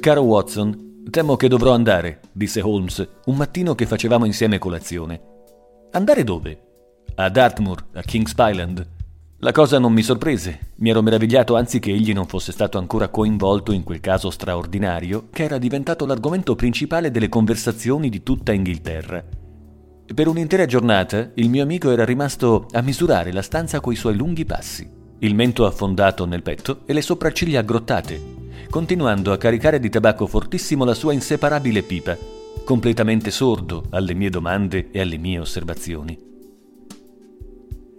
Caro Watson, temo che dovrò andare, disse Holmes un mattino che facevamo insieme colazione. Andare dove? A Dartmoor, a King's Island. La cosa non mi sorprese, mi ero meravigliato anzi che egli non fosse stato ancora coinvolto in quel caso straordinario che era diventato l'argomento principale delle conversazioni di tutta Inghilterra. Per un'intera giornata il mio amico era rimasto a misurare la stanza coi suoi lunghi passi, il mento affondato nel petto e le sopracciglia aggrottate, continuando a caricare di tabacco fortissimo la sua inseparabile pipa, completamente sordo alle mie domande e alle mie osservazioni.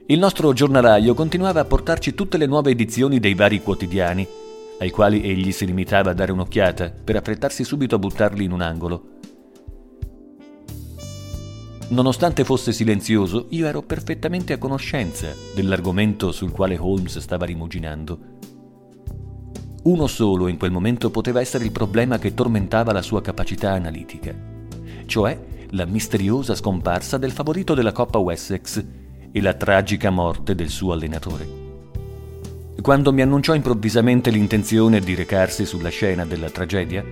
Il nostro giornalaio continuava a portarci tutte le nuove edizioni dei vari quotidiani, ai quali egli si limitava a dare un'occhiata per affrettarsi subito a buttarli in un angolo. Nonostante fosse silenzioso, io ero perfettamente a conoscenza dell'argomento sul quale Holmes stava rimuginando. Uno solo in quel momento poteva essere il problema che tormentava la sua capacità analitica, cioè la misteriosa scomparsa del favorito della Coppa Wessex e la tragica morte del suo allenatore. Quando mi annunciò improvvisamente l'intenzione di recarsi sulla scena della tragedia,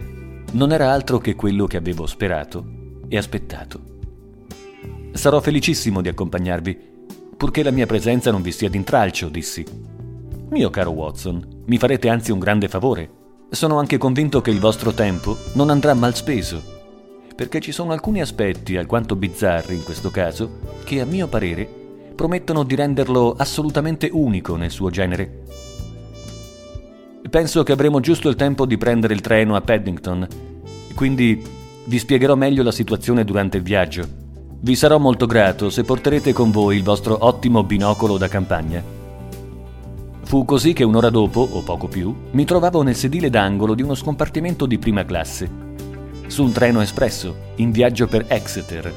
non era altro che quello che avevo sperato e aspettato. Sarò felicissimo di accompagnarvi, purché la mia presenza non vi sia d'intralcio, dissi. Mio caro Watson, mi farete anzi un grande favore. Sono anche convinto che il vostro tempo non andrà mal speso, perché ci sono alcuni aspetti alquanto bizzarri in questo caso che a mio parere promettono di renderlo assolutamente unico nel suo genere. Penso che avremo giusto il tempo di prendere il treno a Paddington, quindi vi spiegherò meglio la situazione durante il viaggio. Vi sarò molto grato se porterete con voi il vostro ottimo binocolo da campagna. Fu così che un'ora dopo, o poco più, mi trovavo nel sedile d'angolo di uno scompartimento di prima classe, su un treno espresso, in viaggio per Exeter,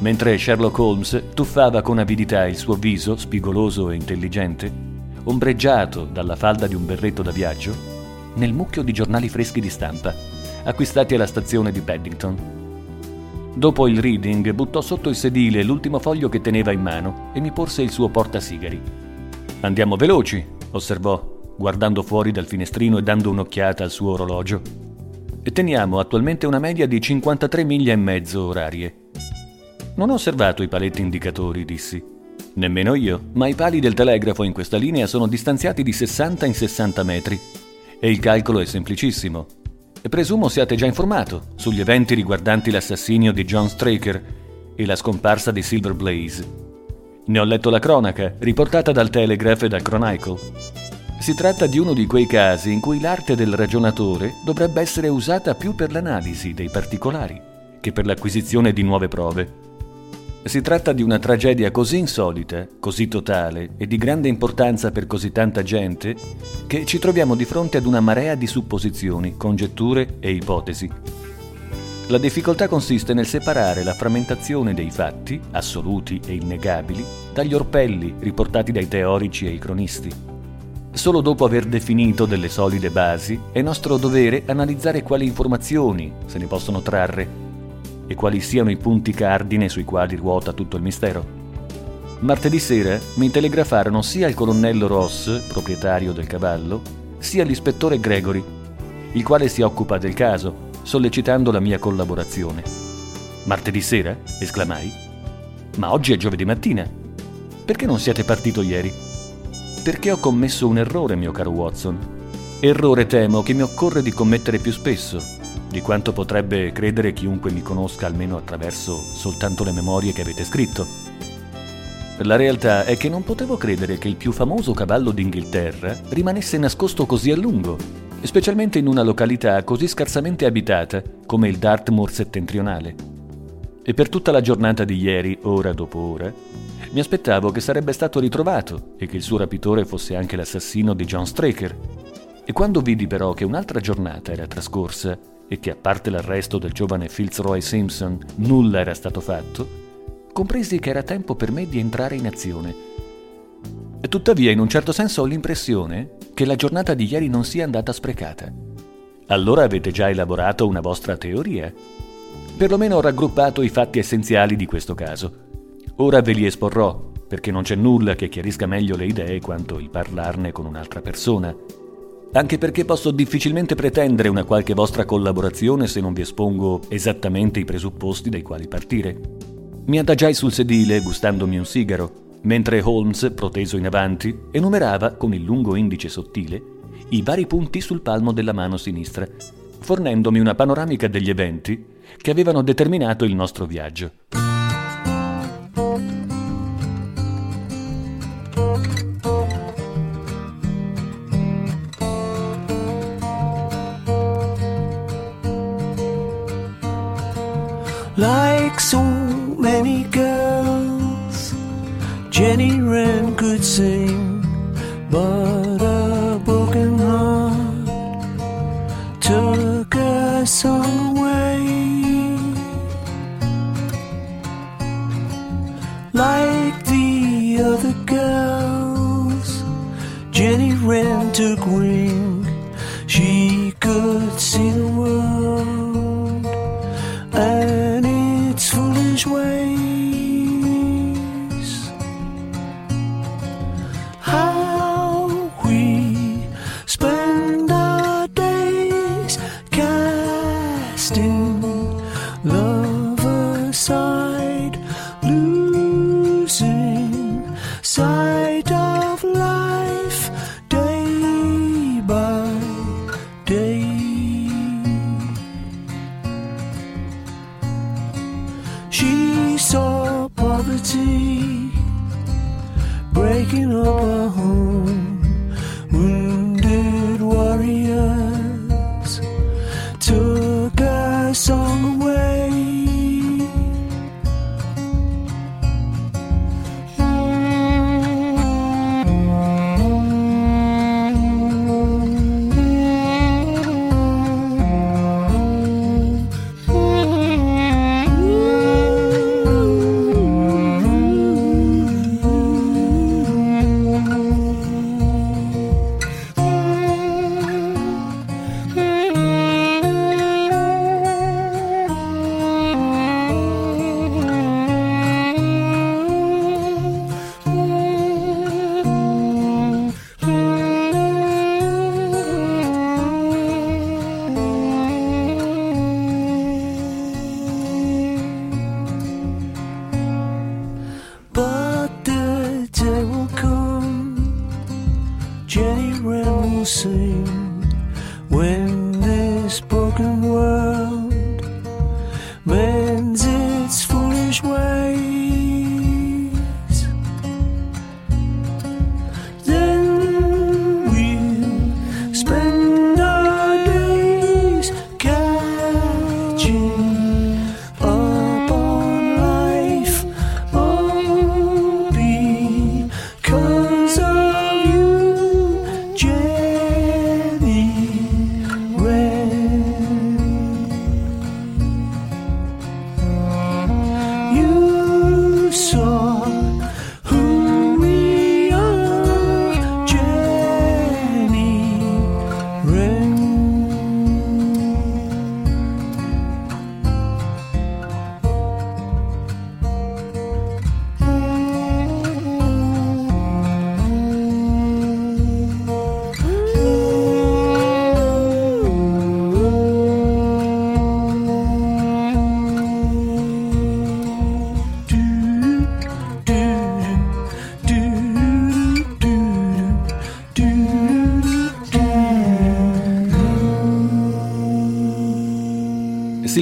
mentre Sherlock Holmes tuffava con avidità il suo viso, spigoloso e intelligente, ombreggiato dalla falda di un berretto da viaggio, nel mucchio di giornali freschi di stampa, acquistati alla stazione di Paddington. Dopo il reading buttò sotto il sedile l'ultimo foglio che teneva in mano e mi porse il suo portasigari. Andiamo veloci, osservò, guardando fuori dal finestrino e dando un'occhiata al suo orologio. Teniamo attualmente una media di 53 miglia e mezzo orarie. Non ho osservato i paletti indicatori, dissi. Nemmeno io, ma i pali del telegrafo in questa linea sono distanziati di 60 in 60 metri. E il calcolo è semplicissimo. Presumo siate già informato sugli eventi riguardanti l'assassinio di John Straker e la scomparsa di Silver Blaze. Ne ho letto la cronaca, riportata dal Telegraph e dal Chronicle. Si tratta di uno di quei casi in cui l'arte del ragionatore dovrebbe essere usata più per l'analisi dei particolari che per l'acquisizione di nuove prove. Si tratta di una tragedia così insolita, così totale e di grande importanza per così tanta gente che ci troviamo di fronte ad una marea di supposizioni, congetture e ipotesi. La difficoltà consiste nel separare la frammentazione dei fatti, assoluti e innegabili, dagli orpelli riportati dai teorici e i cronisti. Solo dopo aver definito delle solide basi è nostro dovere analizzare quali informazioni se ne possono trarre e quali siano i punti cardine sui quali ruota tutto il mistero. Martedì sera mi telegrafarono sia il colonnello Ross, proprietario del cavallo, sia l'ispettore Gregory, il quale si occupa del caso sollecitando la mia collaborazione. Martedì sera? esclamai. Ma oggi è giovedì mattina. Perché non siete partito ieri? Perché ho commesso un errore, mio caro Watson. Errore temo che mi occorre di commettere più spesso, di quanto potrebbe credere chiunque mi conosca almeno attraverso soltanto le memorie che avete scritto. La realtà è che non potevo credere che il più famoso cavallo d'Inghilterra rimanesse nascosto così a lungo specialmente in una località così scarsamente abitata come il Dartmoor settentrionale. E per tutta la giornata di ieri, ora dopo ora, mi aspettavo che sarebbe stato ritrovato e che il suo rapitore fosse anche l'assassino di John Straker. E quando vidi però che un'altra giornata era trascorsa e che a parte l'arresto del giovane Fitzroy Simpson nulla era stato fatto, compresi che era tempo per me di entrare in azione. Tuttavia, in un certo senso, ho l'impressione che la giornata di ieri non sia andata sprecata. Allora avete già elaborato una vostra teoria? Perlomeno ho raggruppato i fatti essenziali di questo caso. Ora ve li esporrò, perché non c'è nulla che chiarisca meglio le idee quanto il parlarne con un'altra persona. anche perché posso difficilmente pretendere una qualche vostra collaborazione se non vi espongo esattamente i presupposti dai quali partire. Mi adagiai sul sedile gustandomi un sigaro, mentre Holmes, proteso in avanti, enumerava con il lungo indice sottile i vari punti sul palmo della mano sinistra, fornendomi una panoramica degli eventi che avevano determinato il nostro viaggio. Like so many girls, Jenny Wren could sing, but a broken heart took her song away. Like the other girls, Jenny Wren took wing.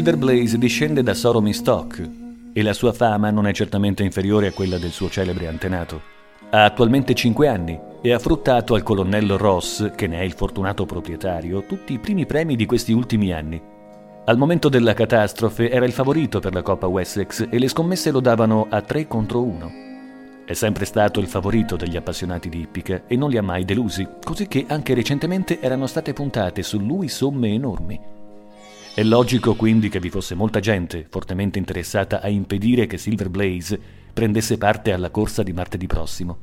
Silver Blaze discende da Soromi Stock e la sua fama non è certamente inferiore a quella del suo celebre antenato. Ha attualmente 5 anni e ha fruttato al colonnello Ross, che ne è il fortunato proprietario, tutti i primi premi di questi ultimi anni. Al momento della catastrofe era il favorito per la Coppa Wessex e le scommesse lo davano a 3 contro 1. È sempre stato il favorito degli appassionati di ippica e non li ha mai delusi, così che anche recentemente erano state puntate su lui somme enormi. È logico quindi che vi fosse molta gente fortemente interessata a impedire che Silver Blaze prendesse parte alla corsa di martedì prossimo.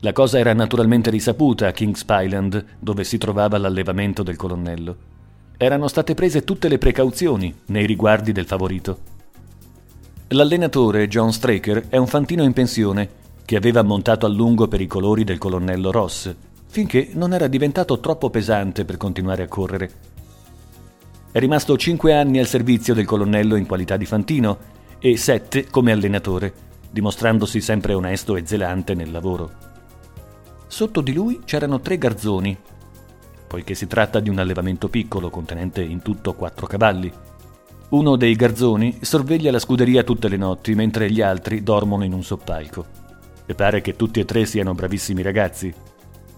La cosa era naturalmente risaputa a Kings Island, dove si trovava l'allevamento del colonnello. Erano state prese tutte le precauzioni nei riguardi del favorito. L'allenatore John Straker è un fantino in pensione che aveva montato a lungo per i colori del colonnello Ross finché non era diventato troppo pesante per continuare a correre. È rimasto cinque anni al servizio del colonnello in qualità di fantino e sette come allenatore, dimostrandosi sempre onesto e zelante nel lavoro. Sotto di lui c'erano tre garzoni, poiché si tratta di un allevamento piccolo contenente in tutto quattro cavalli. Uno dei garzoni sorveglia la scuderia tutte le notti mentre gli altri dormono in un soppalco. E pare che tutti e tre siano bravissimi ragazzi.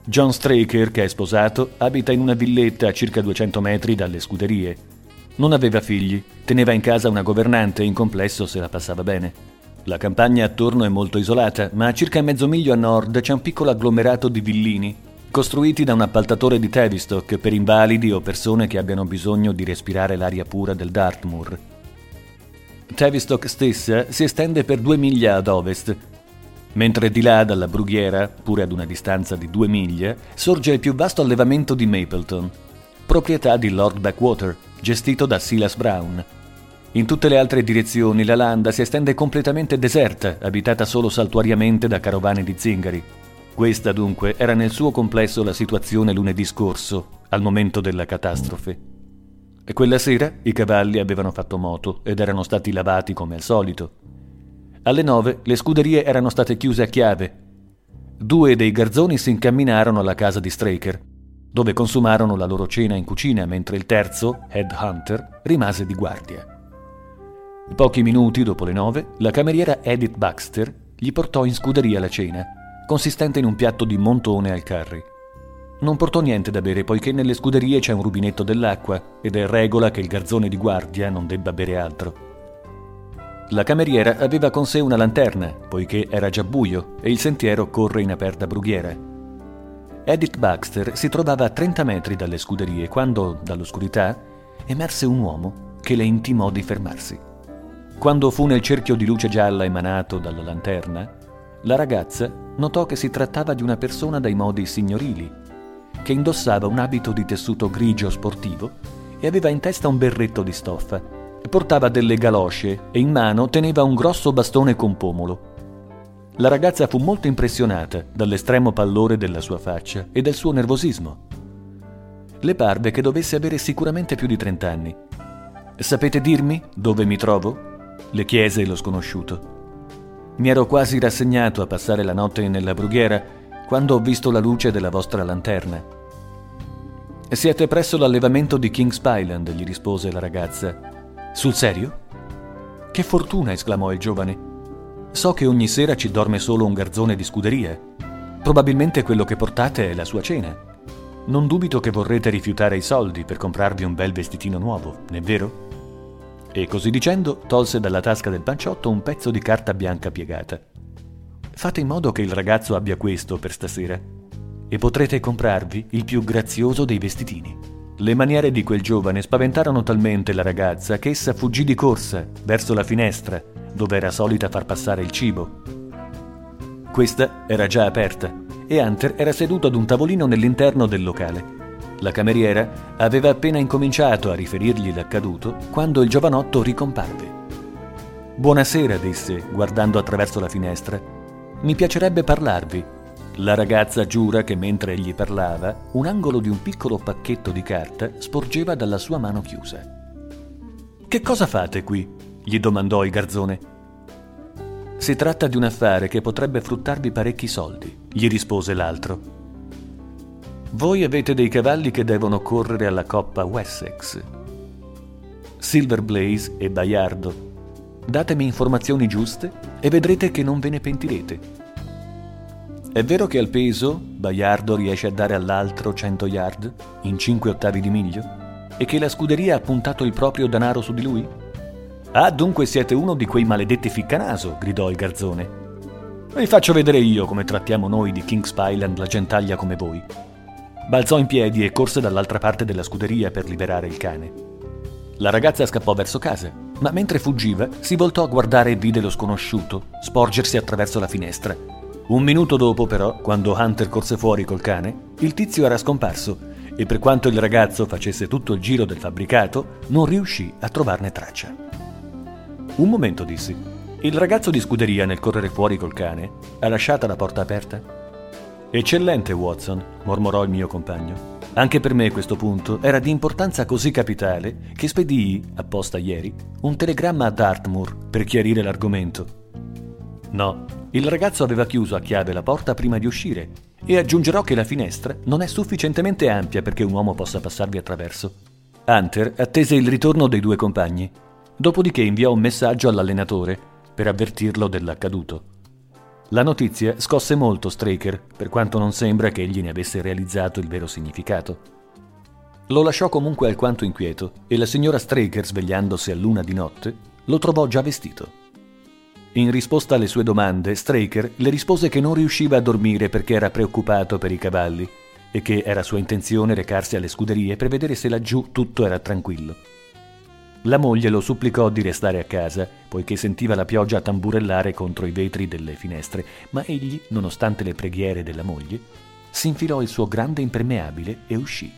John Straker, che è sposato, abita in una villetta a circa 200 metri dalle scuderie. Non aveva figli, teneva in casa una governante e in complesso se la passava bene. La campagna attorno è molto isolata, ma a circa mezzo miglio a nord c'è un piccolo agglomerato di villini, costruiti da un appaltatore di Tavistock per invalidi o persone che abbiano bisogno di respirare l'aria pura del Dartmoor. Tavistock stessa si estende per due miglia ad ovest, mentre di là dalla brughiera, pure ad una distanza di due miglia, sorge il più vasto allevamento di Mapleton, proprietà di Lord Backwater, gestito da Silas Brown. In tutte le altre direzioni la landa si estende completamente deserta, abitata solo saltuariamente da carovane di zingari. Questa dunque era nel suo complesso la situazione lunedì scorso, al momento della catastrofe. E quella sera i cavalli avevano fatto moto ed erano stati lavati come al solito. Alle nove le scuderie erano state chiuse a chiave. Due dei garzoni si incamminarono alla casa di Straker, dove consumarono la loro cena in cucina, mentre il terzo, Head Hunter, rimase di guardia. Pochi minuti dopo le nove, la cameriera Edith Baxter gli portò in scuderia la cena, consistente in un piatto di montone al curry. Non portò niente da bere poiché nelle scuderie c'è un rubinetto dell'acqua ed è regola che il garzone di guardia non debba bere altro. La cameriera aveva con sé una lanterna, poiché era già buio e il sentiero corre in aperta brughiera. Edith Baxter si trovava a 30 metri dalle scuderie quando, dall'oscurità, emerse un uomo che le intimò di fermarsi. Quando fu nel cerchio di luce gialla emanato dalla lanterna, la ragazza notò che si trattava di una persona dai modi signorili, che indossava un abito di tessuto grigio sportivo e aveva in testa un berretto di stoffa Portava delle galosce e in mano teneva un grosso bastone con pomolo. La ragazza fu molto impressionata dall'estremo pallore della sua faccia e del suo nervosismo. Le parve che dovesse avere sicuramente più di trent'anni. Sapete dirmi dove mi trovo? le chiese lo sconosciuto. Mi ero quasi rassegnato a passare la notte nella brughiera quando ho visto la luce della vostra lanterna. Siete presso l'allevamento di King's Island, gli rispose la ragazza. Sul serio? Che fortuna, esclamò il giovane. So che ogni sera ci dorme solo un garzone di scuderia. Probabilmente quello che portate è la sua cena. Non dubito che vorrete rifiutare i soldi per comprarvi un bel vestitino nuovo, non è vero? E così dicendo tolse dalla tasca del panciotto un pezzo di carta bianca piegata. Fate in modo che il ragazzo abbia questo per stasera e potrete comprarvi il più grazioso dei vestitini. Le maniere di quel giovane spaventarono talmente la ragazza che essa fuggì di corsa verso la finestra, dove era solita far passare il cibo. Questa era già aperta e Hunter era seduto ad un tavolino nell'interno del locale. La cameriera aveva appena incominciato a riferirgli l'accaduto quando il giovanotto ricomparve. Buonasera, disse, guardando attraverso la finestra. Mi piacerebbe parlarvi. La ragazza giura che mentre egli parlava, un angolo di un piccolo pacchetto di carta sporgeva dalla sua mano chiusa. Che cosa fate qui? gli domandò il garzone. Si tratta di un affare che potrebbe fruttarvi parecchi soldi, gli rispose l'altro. Voi avete dei cavalli che devono correre alla Coppa Wessex. Silver Blaze e Baiardo. Datemi informazioni giuste e vedrete che non ve ne pentirete. È vero che al peso Baiardo riesce a dare all'altro 100 yard in 5 ottavi di miglio e che la scuderia ha puntato il proprio denaro su di lui? Ah, dunque siete uno di quei maledetti ficcanaso, gridò il garzone. Vi faccio vedere io come trattiamo noi di King's Island la gentaglia come voi. Balzò in piedi e corse dall'altra parte della scuderia per liberare il cane. La ragazza scappò verso casa, ma mentre fuggiva si voltò a guardare e vide lo sconosciuto sporgersi attraverso la finestra un minuto dopo, però, quando Hunter corse fuori col cane, il tizio era scomparso e per quanto il ragazzo facesse tutto il giro del fabbricato, non riuscì a trovarne traccia. Un momento, dissi. Il ragazzo di scuderia nel correre fuori col cane ha lasciata la porta aperta? Eccellente, Watson, mormorò il mio compagno. Anche per me questo punto era di importanza così capitale che spedii, apposta ieri, un telegramma a Dartmoor per chiarire l'argomento. No, il ragazzo aveva chiuso a chiave la porta prima di uscire e aggiungerò che la finestra non è sufficientemente ampia perché un uomo possa passarvi attraverso. Hunter attese il ritorno dei due compagni, dopodiché inviò un messaggio all'allenatore per avvertirlo dell'accaduto. La notizia scosse molto Straker, per quanto non sembra che egli ne avesse realizzato il vero significato. Lo lasciò comunque alquanto inquieto e la signora Straker, svegliandosi a luna di notte, lo trovò già vestito. In risposta alle sue domande, Straker le rispose che non riusciva a dormire perché era preoccupato per i cavalli e che era sua intenzione recarsi alle scuderie per vedere se laggiù tutto era tranquillo. La moglie lo supplicò di restare a casa, poiché sentiva la pioggia tamburellare contro i vetri delle finestre, ma egli, nonostante le preghiere della moglie, si infilò il suo grande impermeabile e uscì.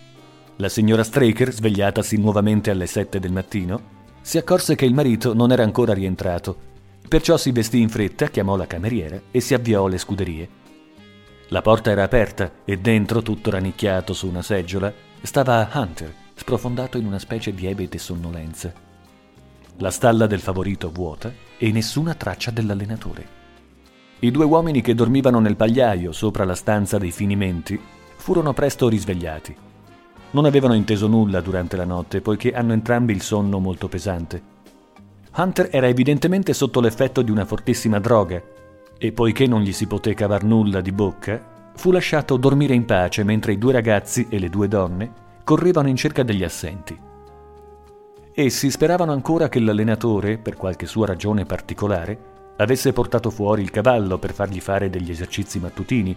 La signora Straker, svegliatasi nuovamente alle sette del mattino, si accorse che il marito non era ancora rientrato, perciò si vestì in fretta, chiamò la cameriera e si avviò alle scuderie. La porta era aperta e dentro, tutto rannicchiato su una seggiola, stava Hunter, sprofondato in una specie di ebete sonnolenza. La stalla del favorito vuota e nessuna traccia dell'allenatore. I due uomini che dormivano nel pagliaio sopra la stanza dei finimenti furono presto risvegliati. Non avevano inteso nulla durante la notte poiché hanno entrambi il sonno molto pesante. Hunter era evidentemente sotto l'effetto di una fortissima droga e poiché non gli si poté cavar nulla di bocca, fu lasciato dormire in pace mentre i due ragazzi e le due donne correvano in cerca degli assenti. Essi speravano ancora che l'allenatore, per qualche sua ragione particolare, avesse portato fuori il cavallo per fargli fare degli esercizi mattutini,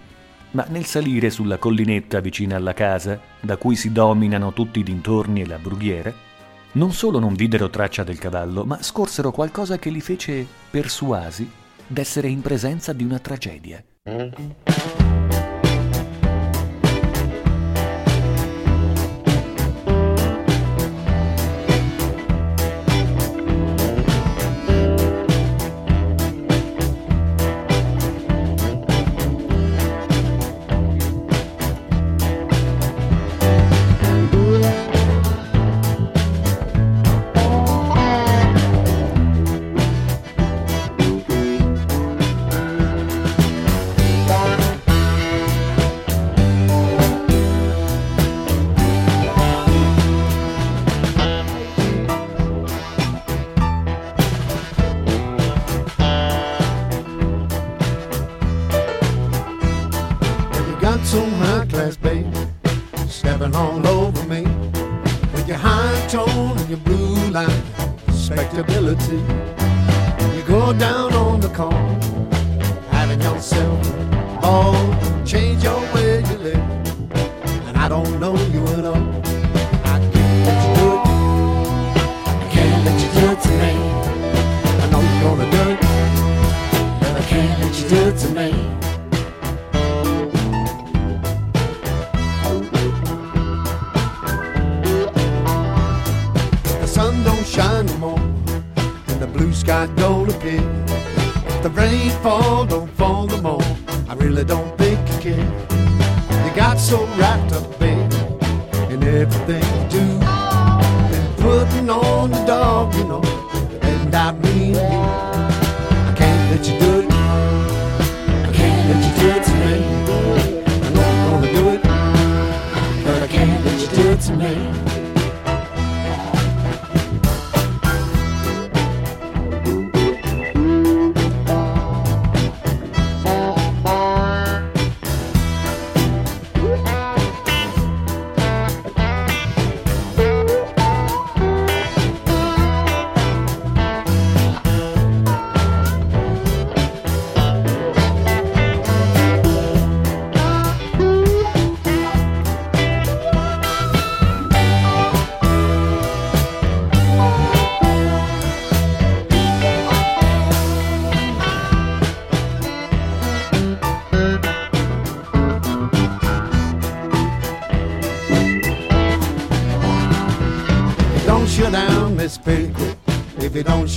ma nel salire sulla collinetta vicina alla casa, da cui si dominano tutti i dintorni e la brughiera, non solo non videro traccia del cavallo, ma scorsero qualcosa che li fece persuasi d'essere in presenza di una tragedia.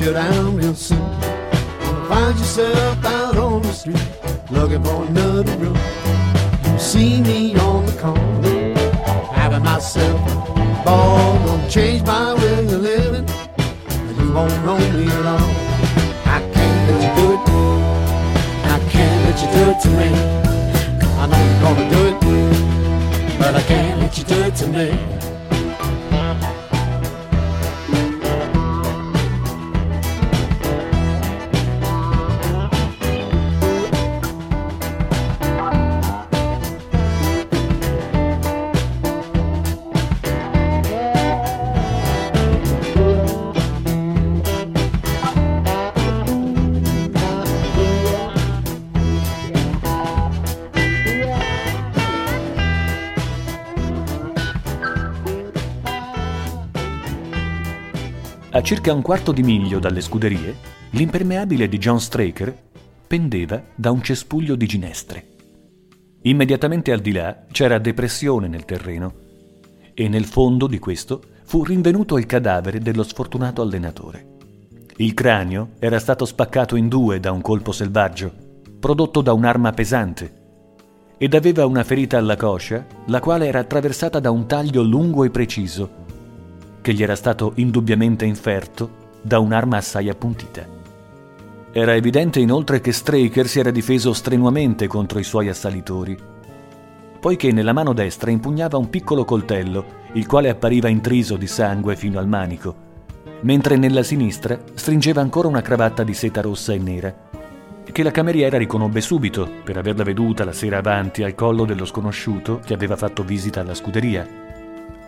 You down real soon, gonna find yourself out on the street looking for another room. You see me on the corner, having myself a ball, gonna change my way of living, and you won't know me long. I can't let you do it. I can't let you do it to me. I know you're gonna do it, but I can't let you do it to me. Circa un quarto di miglio dalle scuderie, l'impermeabile di John Straker pendeva da un cespuglio di ginestre. Immediatamente al di là c'era depressione nel terreno e nel fondo di questo fu rinvenuto il cadavere dello sfortunato allenatore. Il cranio era stato spaccato in due da un colpo selvaggio, prodotto da un'arma pesante, ed aveva una ferita alla coscia, la quale era attraversata da un taglio lungo e preciso, che gli era stato indubbiamente inferto da un'arma assai appuntita. Era evidente inoltre che Straker si era difeso strenuamente contro i suoi assalitori, poiché nella mano destra impugnava un piccolo coltello, il quale appariva intriso di sangue fino al manico, mentre nella sinistra stringeva ancora una cravatta di seta rossa e nera, che la cameriera riconobbe subito per averla veduta la sera avanti al collo dello sconosciuto che aveva fatto visita alla scuderia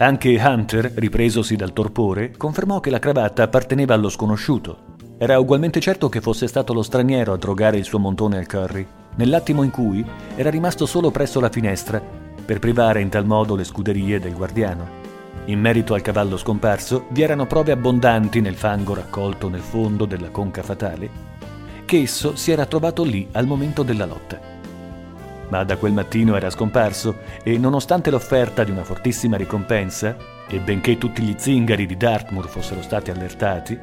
anche Hunter, ripresosi dal torpore, confermò che la cravatta apparteneva allo sconosciuto. Era ugualmente certo che fosse stato lo straniero a drogare il suo montone al curry, nell'attimo in cui era rimasto solo presso la finestra per privare in tal modo le scuderie del guardiano. In merito al cavallo scomparso, vi erano prove abbondanti nel fango raccolto nel fondo della conca fatale, che esso si era trovato lì al momento della lotta ma da quel mattino era scomparso e nonostante l'offerta di una fortissima ricompensa, e benché tutti gli zingari di Dartmoor fossero stati allertati,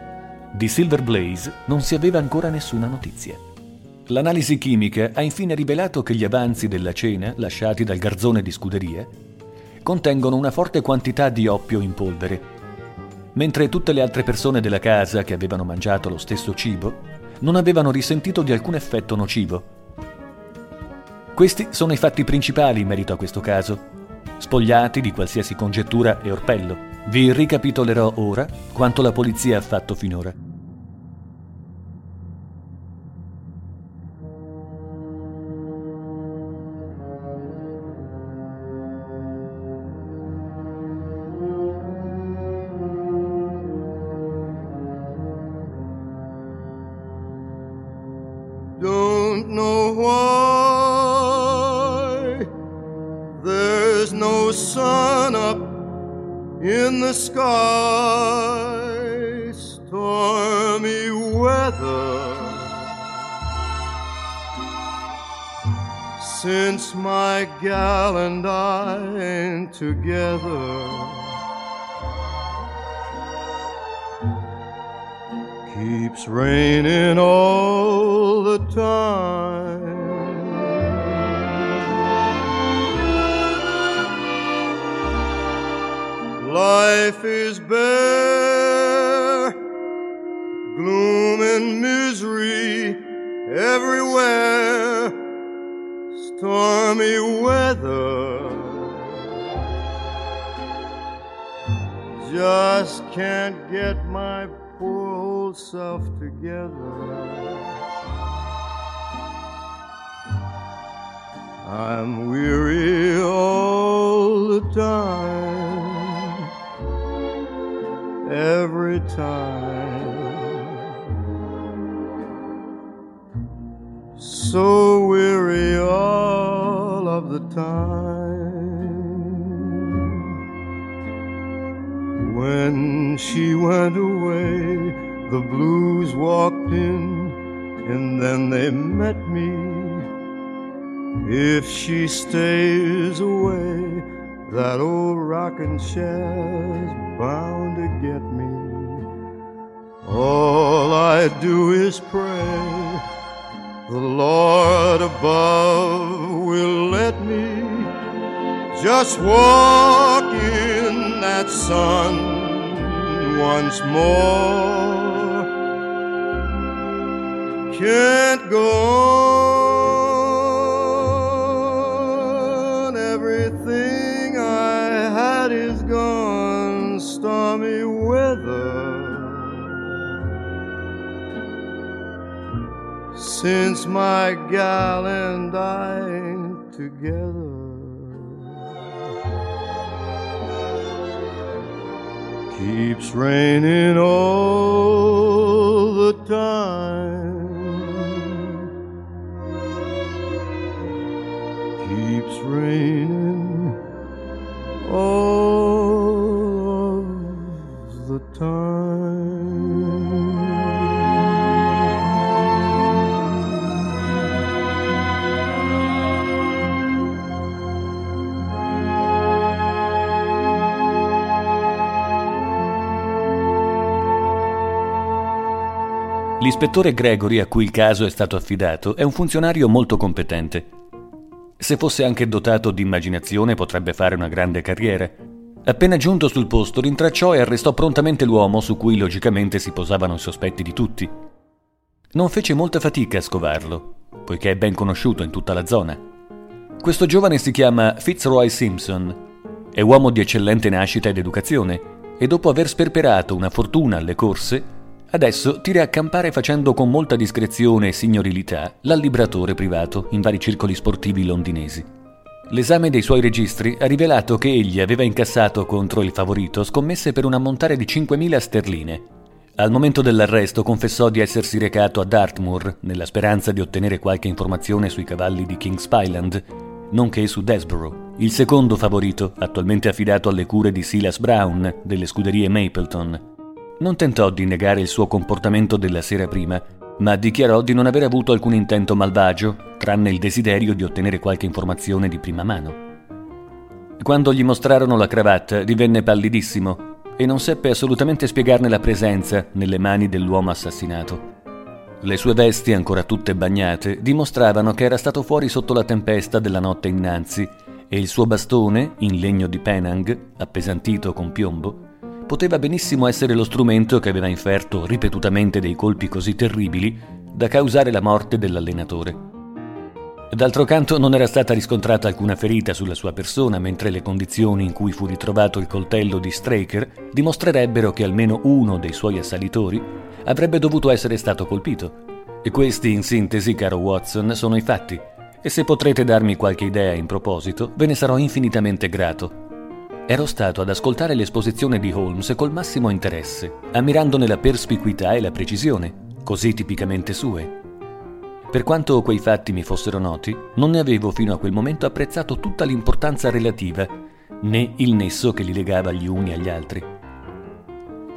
di Silver Blaze non si aveva ancora nessuna notizia. L'analisi chimica ha infine rivelato che gli avanzi della cena, lasciati dal garzone di scuderia, contengono una forte quantità di oppio in polvere, mentre tutte le altre persone della casa che avevano mangiato lo stesso cibo non avevano risentito di alcun effetto nocivo questi sono i fatti principali in merito a questo caso, spogliati di qualsiasi congettura e orpello. Vi ricapitolerò ora quanto la polizia ha fatto finora. Gal and I together. Keeps raining all the time. Life is bare, gloom and misery everywhere stormy weather. Just can't get my poor old self together. I'm weary all the time, every time. So weary all of the time. When she went away, the blues walked in, and then they met me. If she stays away, that old rocking chair's bound to get me. All I do is pray the Lord above will let me just walk in that sun once more. Can't go on, since my gal and I ain't together. Keeps raining all the time. L'ispettore Gregory a cui il caso è stato affidato è un funzionario molto competente. Se fosse anche dotato di immaginazione potrebbe fare una grande carriera. Appena giunto sul posto rintracciò e arrestò prontamente l'uomo su cui logicamente si posavano i sospetti di tutti. Non fece molta fatica a scovarlo, poiché è ben conosciuto in tutta la zona. Questo giovane si chiama Fitzroy Simpson, è uomo di eccellente nascita ed educazione e dopo aver sperperato una fortuna alle corse Adesso tira a campare facendo con molta discrezione e signorilità l'allibratore privato in vari circoli sportivi londinesi. L'esame dei suoi registri ha rivelato che egli aveva incassato contro il favorito scommesse per un ammontare di 5.000 sterline. Al momento dell'arresto confessò di essersi recato a Dartmoor nella speranza di ottenere qualche informazione sui cavalli di King's Pyland, nonché su Desborough, il secondo favorito, attualmente affidato alle cure di Silas Brown delle scuderie Mapleton, non tentò di negare il suo comportamento della sera prima, ma dichiarò di non aver avuto alcun intento malvagio, tranne il desiderio di ottenere qualche informazione di prima mano. Quando gli mostrarono la cravatta, divenne pallidissimo e non seppe assolutamente spiegarne la presenza nelle mani dell'uomo assassinato. Le sue vesti, ancora tutte bagnate, dimostravano che era stato fuori sotto la tempesta della notte innanzi e il suo bastone, in legno di Penang, appesantito con piombo, poteva benissimo essere lo strumento che aveva inferto ripetutamente dei colpi così terribili da causare la morte dell'allenatore. D'altro canto non era stata riscontrata alcuna ferita sulla sua persona, mentre le condizioni in cui fu ritrovato il coltello di Straker dimostrerebbero che almeno uno dei suoi assalitori avrebbe dovuto essere stato colpito. E questi, in sintesi, caro Watson, sono i fatti. E se potrete darmi qualche idea in proposito, ve ne sarò infinitamente grato. Ero stato ad ascoltare l'esposizione di Holmes col massimo interesse, ammirandone la perspicuità e la precisione, così tipicamente sue. Per quanto quei fatti mi fossero noti, non ne avevo fino a quel momento apprezzato tutta l'importanza relativa, né il nesso che li legava gli uni agli altri.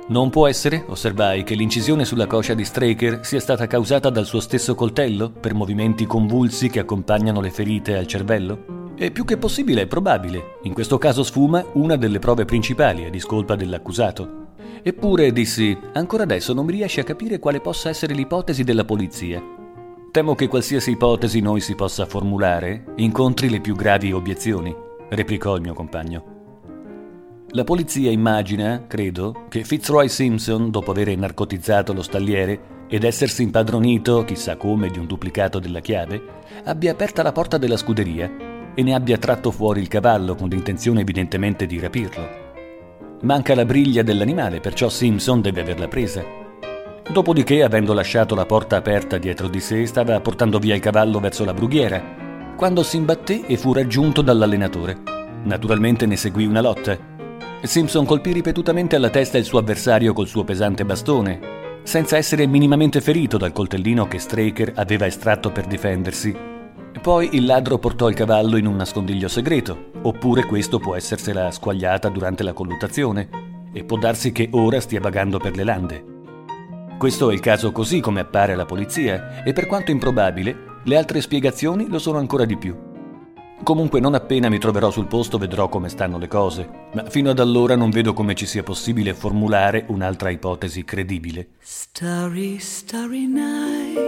Non può essere, osservai, che l'incisione sulla coscia di Straker sia stata causata dal suo stesso coltello, per movimenti convulsi che accompagnano le ferite al cervello? E più che possibile è probabile. In questo caso sfuma una delle prove principali a discolpa dell'accusato. Eppure, dissi, ancora adesso non mi riesce a capire quale possa essere l'ipotesi della polizia. Temo che qualsiasi ipotesi noi si possa formulare incontri le più gravi obiezioni, replicò il mio compagno. La polizia immagina, credo, che Fitzroy Simpson, dopo aver narcotizzato lo stalliere ed essersi impadronito, chissà come, di un duplicato della chiave, abbia aperta la porta della scuderia e ne abbia tratto fuori il cavallo con l'intenzione evidentemente di rapirlo. Manca la briglia dell'animale, perciò Simpson deve averla presa. Dopodiché, avendo lasciato la porta aperta dietro di sé, stava portando via il cavallo verso la brughiera, quando si imbatté e fu raggiunto dall'allenatore. Naturalmente ne seguì una lotta. Simpson colpì ripetutamente alla testa il suo avversario col suo pesante bastone, senza essere minimamente ferito dal coltellino che Straker aveva estratto per difendersi poi il ladro portò il cavallo in un nascondiglio segreto, oppure questo può essersela squagliata durante la colluttazione, e può darsi che ora stia vagando per le lande. Questo è il caso così come appare alla polizia, e per quanto improbabile, le altre spiegazioni lo sono ancora di più. Comunque non appena mi troverò sul posto vedrò come stanno le cose, ma fino ad allora non vedo come ci sia possibile formulare un'altra ipotesi credibile. Starry, starry night.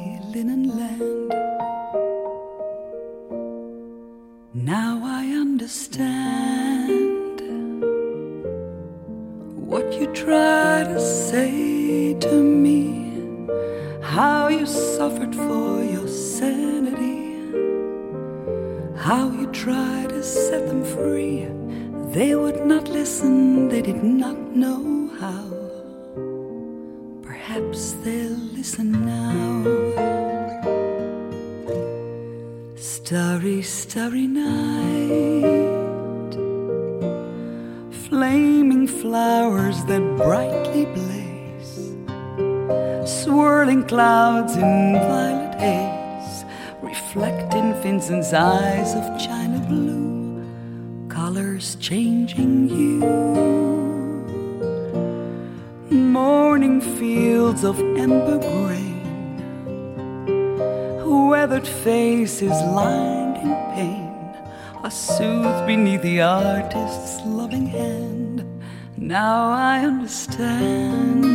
linen land. Now I understand what you try to say to me, how you suffered for your sanity, how you tried to set them free. They would not listen, they did not know how. Perhaps they'll listen now. Starry, starry night. Flaming flowers that brightly blaze. Swirling clouds in violet haze. Reflecting Vincent's eyes of china blue. Colors changing hue. Morning fields of ember grain weathered faces lined in pain are soothed beneath the artist's loving hand. Now I understand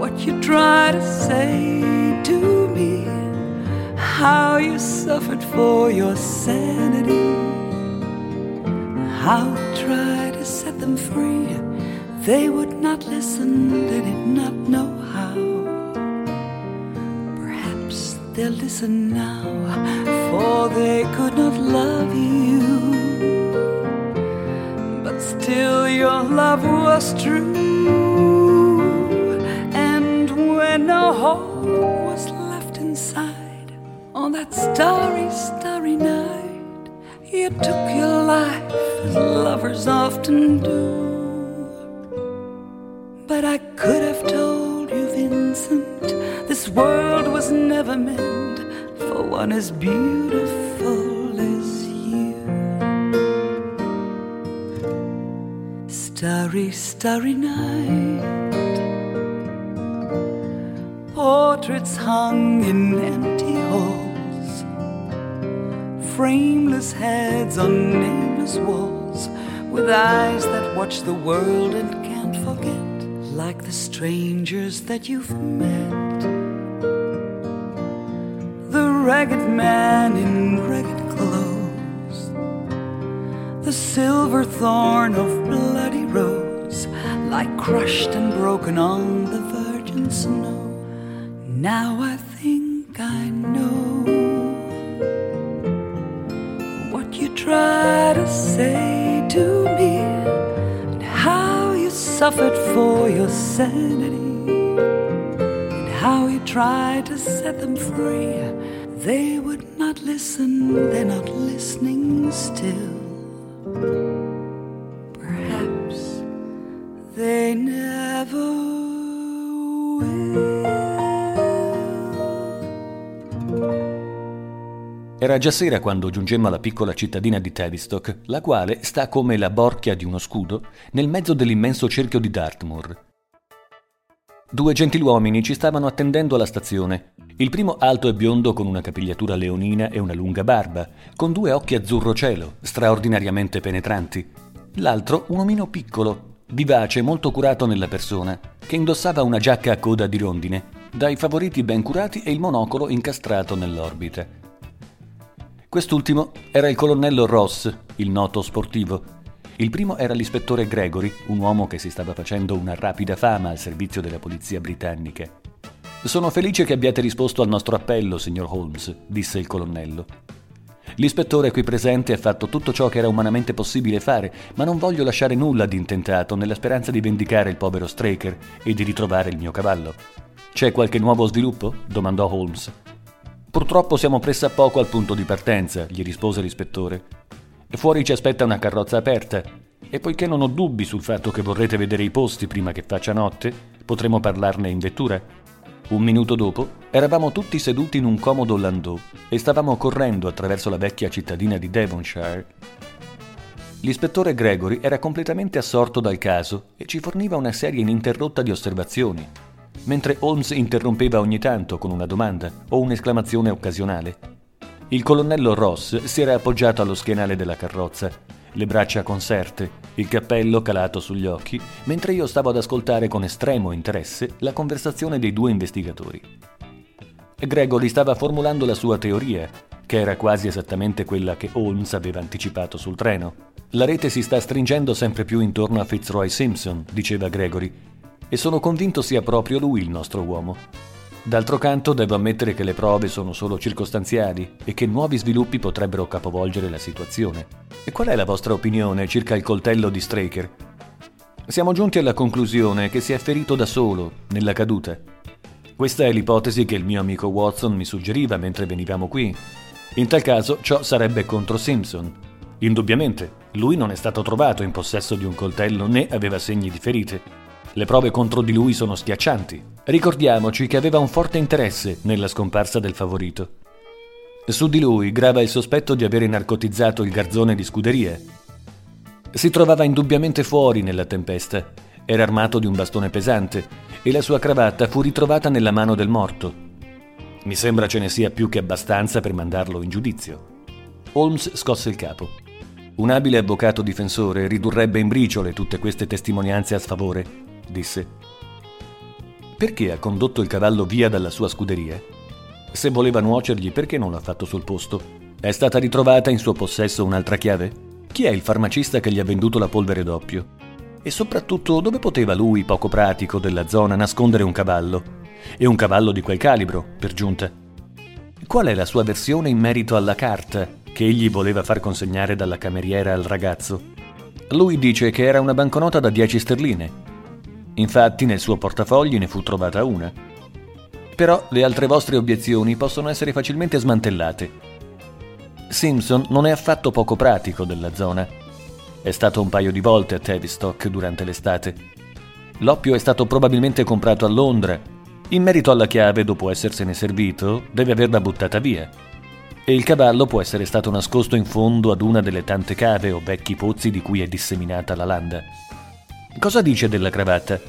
what you try to say to me, how you suffered for your sanity, how tried to set them free. They would not listen, they did not know they'll listen now, for they could not love you. But still, your love was true. And when no hope was left inside, on that starry, starry night, you took your life as lovers often do. But I could have told this world was never meant for one as beautiful as you. Starry, starry night. Portraits hung in empty halls. Frameless heads on nameless walls. With eyes that watch the world and can't forget. Like the strangers that you've met ragged man in ragged clothes, the silver thorn of bloody rose, like crushed and broken on the virgin snow. Now I think I know what you try to say to me, and how you suffered for your sanity and how you tried to set them free. They would not listen, they're not listening still. Perhaps they never will. Era già sera quando giungemmo alla piccola cittadina di Tavistock, la quale sta come la borchia di uno scudo nel mezzo dell'immenso cerchio di Dartmoor. Due gentiluomini ci stavano attendendo alla stazione. Il primo alto e biondo con una capigliatura leonina e una lunga barba, con due occhi azzurro cielo, straordinariamente penetranti. L'altro un omino piccolo, vivace e molto curato nella persona, che indossava una giacca a coda di rondine, dai favoriti ben curati e il monocolo incastrato nell'orbita. Quest'ultimo era il colonnello Ross, il noto sportivo, il primo era l'ispettore Gregory, un uomo che si stava facendo una rapida fama al servizio della polizia britannica. Sono felice che abbiate risposto al nostro appello, signor Holmes, disse il colonnello. L'ispettore qui presente ha fatto tutto ciò che era umanamente possibile fare, ma non voglio lasciare nulla di intentato nella speranza di vendicare il povero Straker e di ritrovare il mio cavallo. C'è qualche nuovo sviluppo? domandò Holmes. Purtroppo siamo pressappoco al punto di partenza, gli rispose l'ispettore. Fuori ci aspetta una carrozza aperta e poiché non ho dubbi sul fatto che vorrete vedere i posti prima che faccia notte, potremo parlarne in vettura. Un minuto dopo eravamo tutti seduti in un comodo landau e stavamo correndo attraverso la vecchia cittadina di Devonshire. L'ispettore Gregory era completamente assorto dal caso e ci forniva una serie ininterrotta di osservazioni, mentre Holmes interrompeva ogni tanto con una domanda o un'esclamazione occasionale. Il colonnello Ross si era appoggiato allo schienale della carrozza, le braccia conserte, il cappello calato sugli occhi, mentre io stavo ad ascoltare con estremo interesse la conversazione dei due investigatori. Gregory stava formulando la sua teoria, che era quasi esattamente quella che Holmes aveva anticipato sul treno. La rete si sta stringendo sempre più intorno a Fitzroy Simpson, diceva Gregory, e sono convinto sia proprio lui il nostro uomo. D'altro canto devo ammettere che le prove sono solo circostanziali e che nuovi sviluppi potrebbero capovolgere la situazione. E qual è la vostra opinione circa il coltello di Straker? Siamo giunti alla conclusione che si è ferito da solo, nella caduta. Questa è l'ipotesi che il mio amico Watson mi suggeriva mentre venivamo qui. In tal caso ciò sarebbe contro Simpson. Indubbiamente, lui non è stato trovato in possesso di un coltello né aveva segni di ferite. Le prove contro di lui sono schiaccianti. Ricordiamoci che aveva un forte interesse nella scomparsa del favorito. Su di lui grava il sospetto di avere narcotizzato il garzone di scuderia. Si trovava indubbiamente fuori nella tempesta. Era armato di un bastone pesante e la sua cravatta fu ritrovata nella mano del morto. Mi sembra ce ne sia più che abbastanza per mandarlo in giudizio. Holmes scosse il capo. Un abile avvocato difensore ridurrebbe in briciole tutte queste testimonianze a sfavore, disse. Perché ha condotto il cavallo via dalla sua scuderia? Se voleva nuocergli, perché non l'ha fatto sul posto? È stata ritrovata in suo possesso un'altra chiave? Chi è il farmacista che gli ha venduto la polvere d'oppio? E soprattutto dove poteva lui, poco pratico della zona, nascondere un cavallo? E un cavallo di quel calibro, per giunta. Qual è la sua versione in merito alla carta che egli voleva far consegnare dalla cameriera al ragazzo? Lui dice che era una banconota da 10 sterline. Infatti nel suo portafogli ne fu trovata una. Però le altre vostre obiezioni possono essere facilmente smantellate. Simpson non è affatto poco pratico della zona è stato un paio di volte a Tavistock durante l'estate. L'oppio è stato probabilmente comprato a Londra. In merito alla chiave, dopo essersene servito, deve averla buttata via. E il cavallo può essere stato nascosto in fondo ad una delle tante cave o vecchi pozzi di cui è disseminata la landa. Cosa dice della cravatta?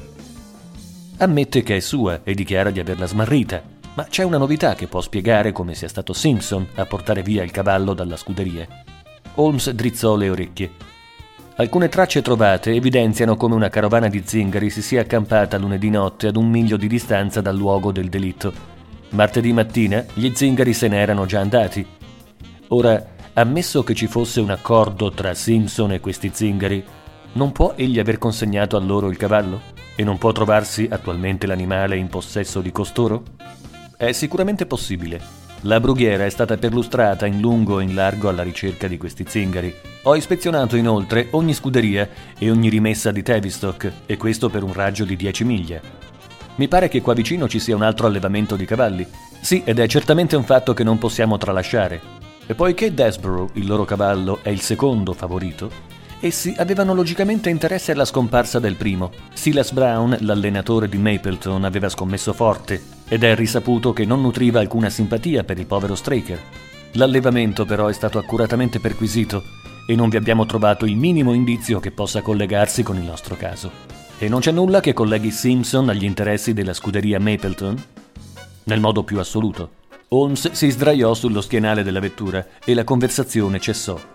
Ammette che è sua e dichiara di averla smarrita, ma c'è una novità che può spiegare come sia stato Simpson a portare via il cavallo dalla scuderia. Holmes drizzò le orecchie. Alcune tracce trovate evidenziano come una carovana di zingari si sia accampata lunedì notte ad un miglio di distanza dal luogo del delitto. Martedì mattina gli zingari se ne erano già andati. Ora, ammesso che ci fosse un accordo tra Simpson e questi zingari, non può egli aver consegnato a loro il cavallo? E non può trovarsi attualmente l'animale in possesso di costoro? È sicuramente possibile. La brughiera è stata perlustrata in lungo e in largo alla ricerca di questi zingari. Ho ispezionato inoltre ogni scuderia e ogni rimessa di Tavistock, e questo per un raggio di 10 miglia. Mi pare che qua vicino ci sia un altro allevamento di cavalli. Sì, ed è certamente un fatto che non possiamo tralasciare. E poiché Desborough, il loro cavallo, è il secondo favorito, essi avevano logicamente interesse alla scomparsa del primo. Silas Brown, l'allenatore di Mapleton, aveva scommesso forte ed è risaputo che non nutriva alcuna simpatia per il povero Straker. L'allevamento però è stato accuratamente perquisito e non vi abbiamo trovato il minimo indizio che possa collegarsi con il nostro caso. E non c'è nulla che colleghi Simpson agli interessi della scuderia Mapleton? Nel modo più assoluto. Holmes si sdraiò sullo schienale della vettura e la conversazione cessò.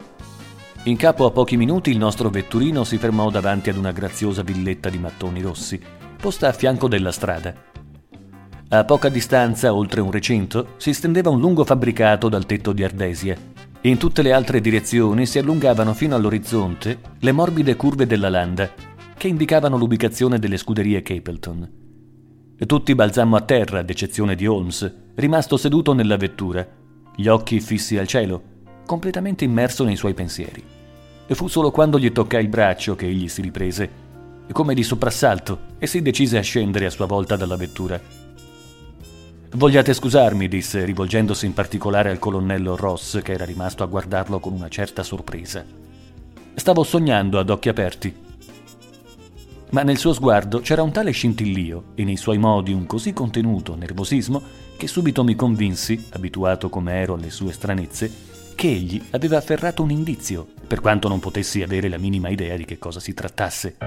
In capo a pochi minuti il nostro vetturino si fermò davanti ad una graziosa villetta di mattoni rossi, posta a fianco della strada. A poca distanza, oltre un recinto, si stendeva un lungo fabbricato dal tetto di ardesia. In tutte le altre direzioni si allungavano fino all'orizzonte le morbide curve della landa, che indicavano l'ubicazione delle scuderie Capleton. Tutti balzammo a terra, ad eccezione di Holmes, rimasto seduto nella vettura, gli occhi fissi al cielo, completamente immerso nei suoi pensieri. E fu solo quando gli toccai il braccio che egli si riprese, come di soprassalto, e si decise a scendere a sua volta dalla vettura. Vogliate scusarmi, disse, rivolgendosi in particolare al colonnello Ross, che era rimasto a guardarlo con una certa sorpresa. Stavo sognando ad occhi aperti. ma nel suo sguardo c'era un tale scintillio e nei suoi modi un così contenuto nervosismo che subito mi convinsi, abituato come ero alle sue stranezze, che egli aveva afferrato un indizio, per quanto non potessi avere la minima idea di che cosa si trattasse.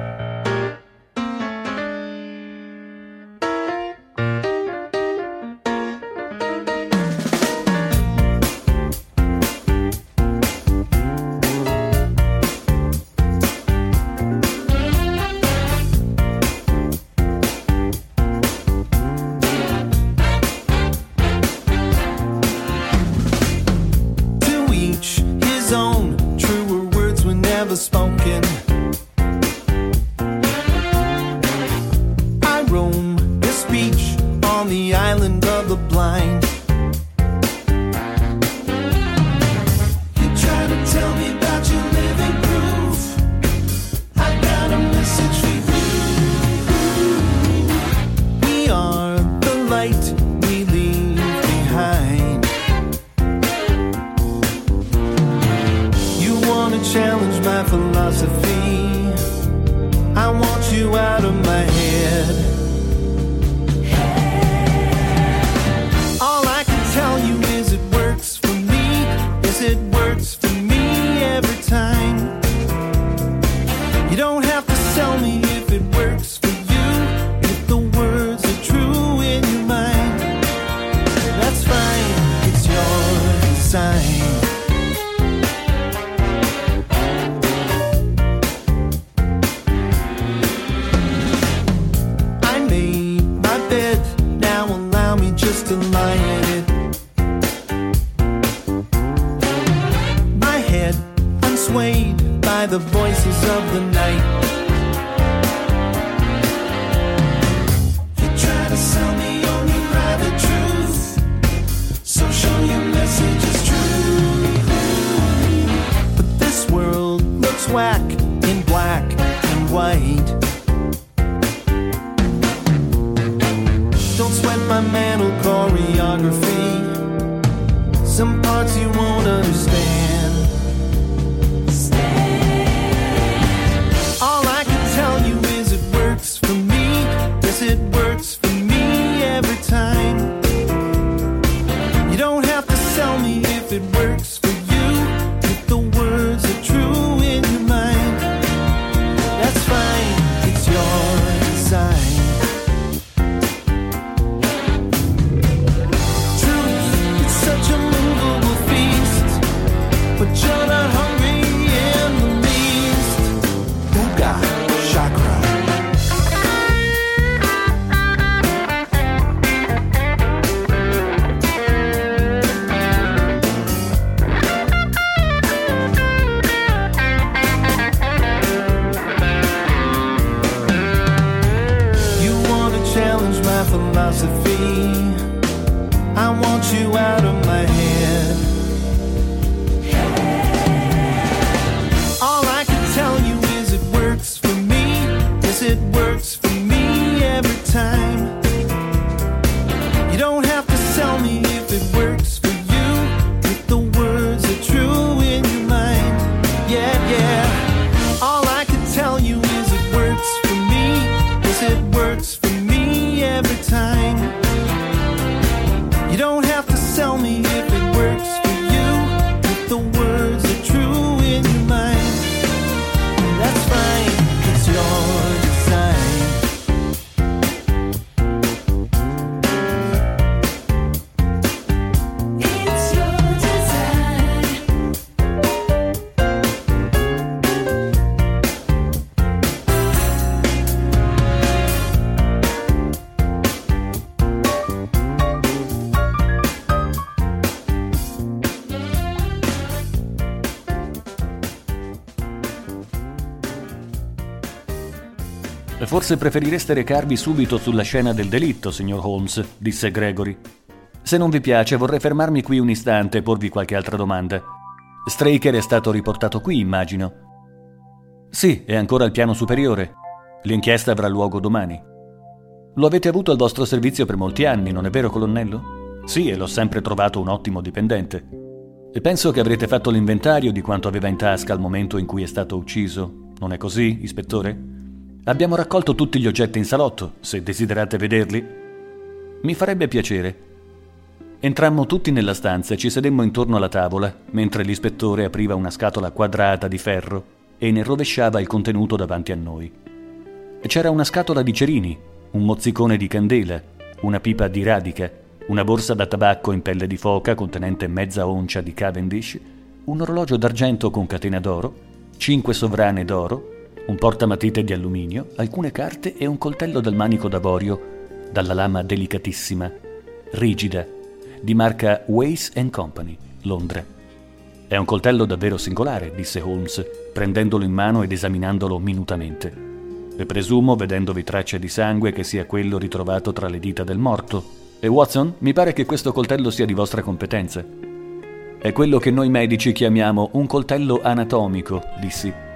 Forse preferireste recarvi subito sulla scena del delitto, signor Holmes, disse Gregory. Se non vi piace, vorrei fermarmi qui un istante e porvi qualche altra domanda. Straker è stato riportato qui, immagino. Sì, è ancora al piano superiore. L'inchiesta avrà luogo domani. Lo avete avuto al vostro servizio per molti anni, non è vero, colonnello? Sì, e l'ho sempre trovato un ottimo dipendente. E penso che avrete fatto l'inventario di quanto aveva in tasca al momento in cui è stato ucciso. Non è così, ispettore? Abbiamo raccolto tutti gli oggetti in salotto, se desiderate vederli. Mi farebbe piacere. Entrammo tutti nella stanza e ci sedemmo intorno alla tavola, mentre l'ispettore apriva una scatola quadrata di ferro e ne rovesciava il contenuto davanti a noi. C'era una scatola di cerini, un mozzicone di candela, una pipa di radica, una borsa da tabacco in pelle di foca contenente mezza oncia di Cavendish, un orologio d'argento con catena d'oro, cinque sovrane d'oro, un portamatite di alluminio, alcune carte e un coltello dal manico d'avorio dalla lama delicatissima, rigida, di marca Wace Company, Londra. È un coltello davvero singolare, disse Holmes, prendendolo in mano ed esaminandolo minutamente. E presumo, vedendovi tracce di sangue, che sia quello ritrovato tra le dita del morto. E Watson, mi pare che questo coltello sia di vostra competenza. È quello che noi medici chiamiamo un coltello anatomico, dissi.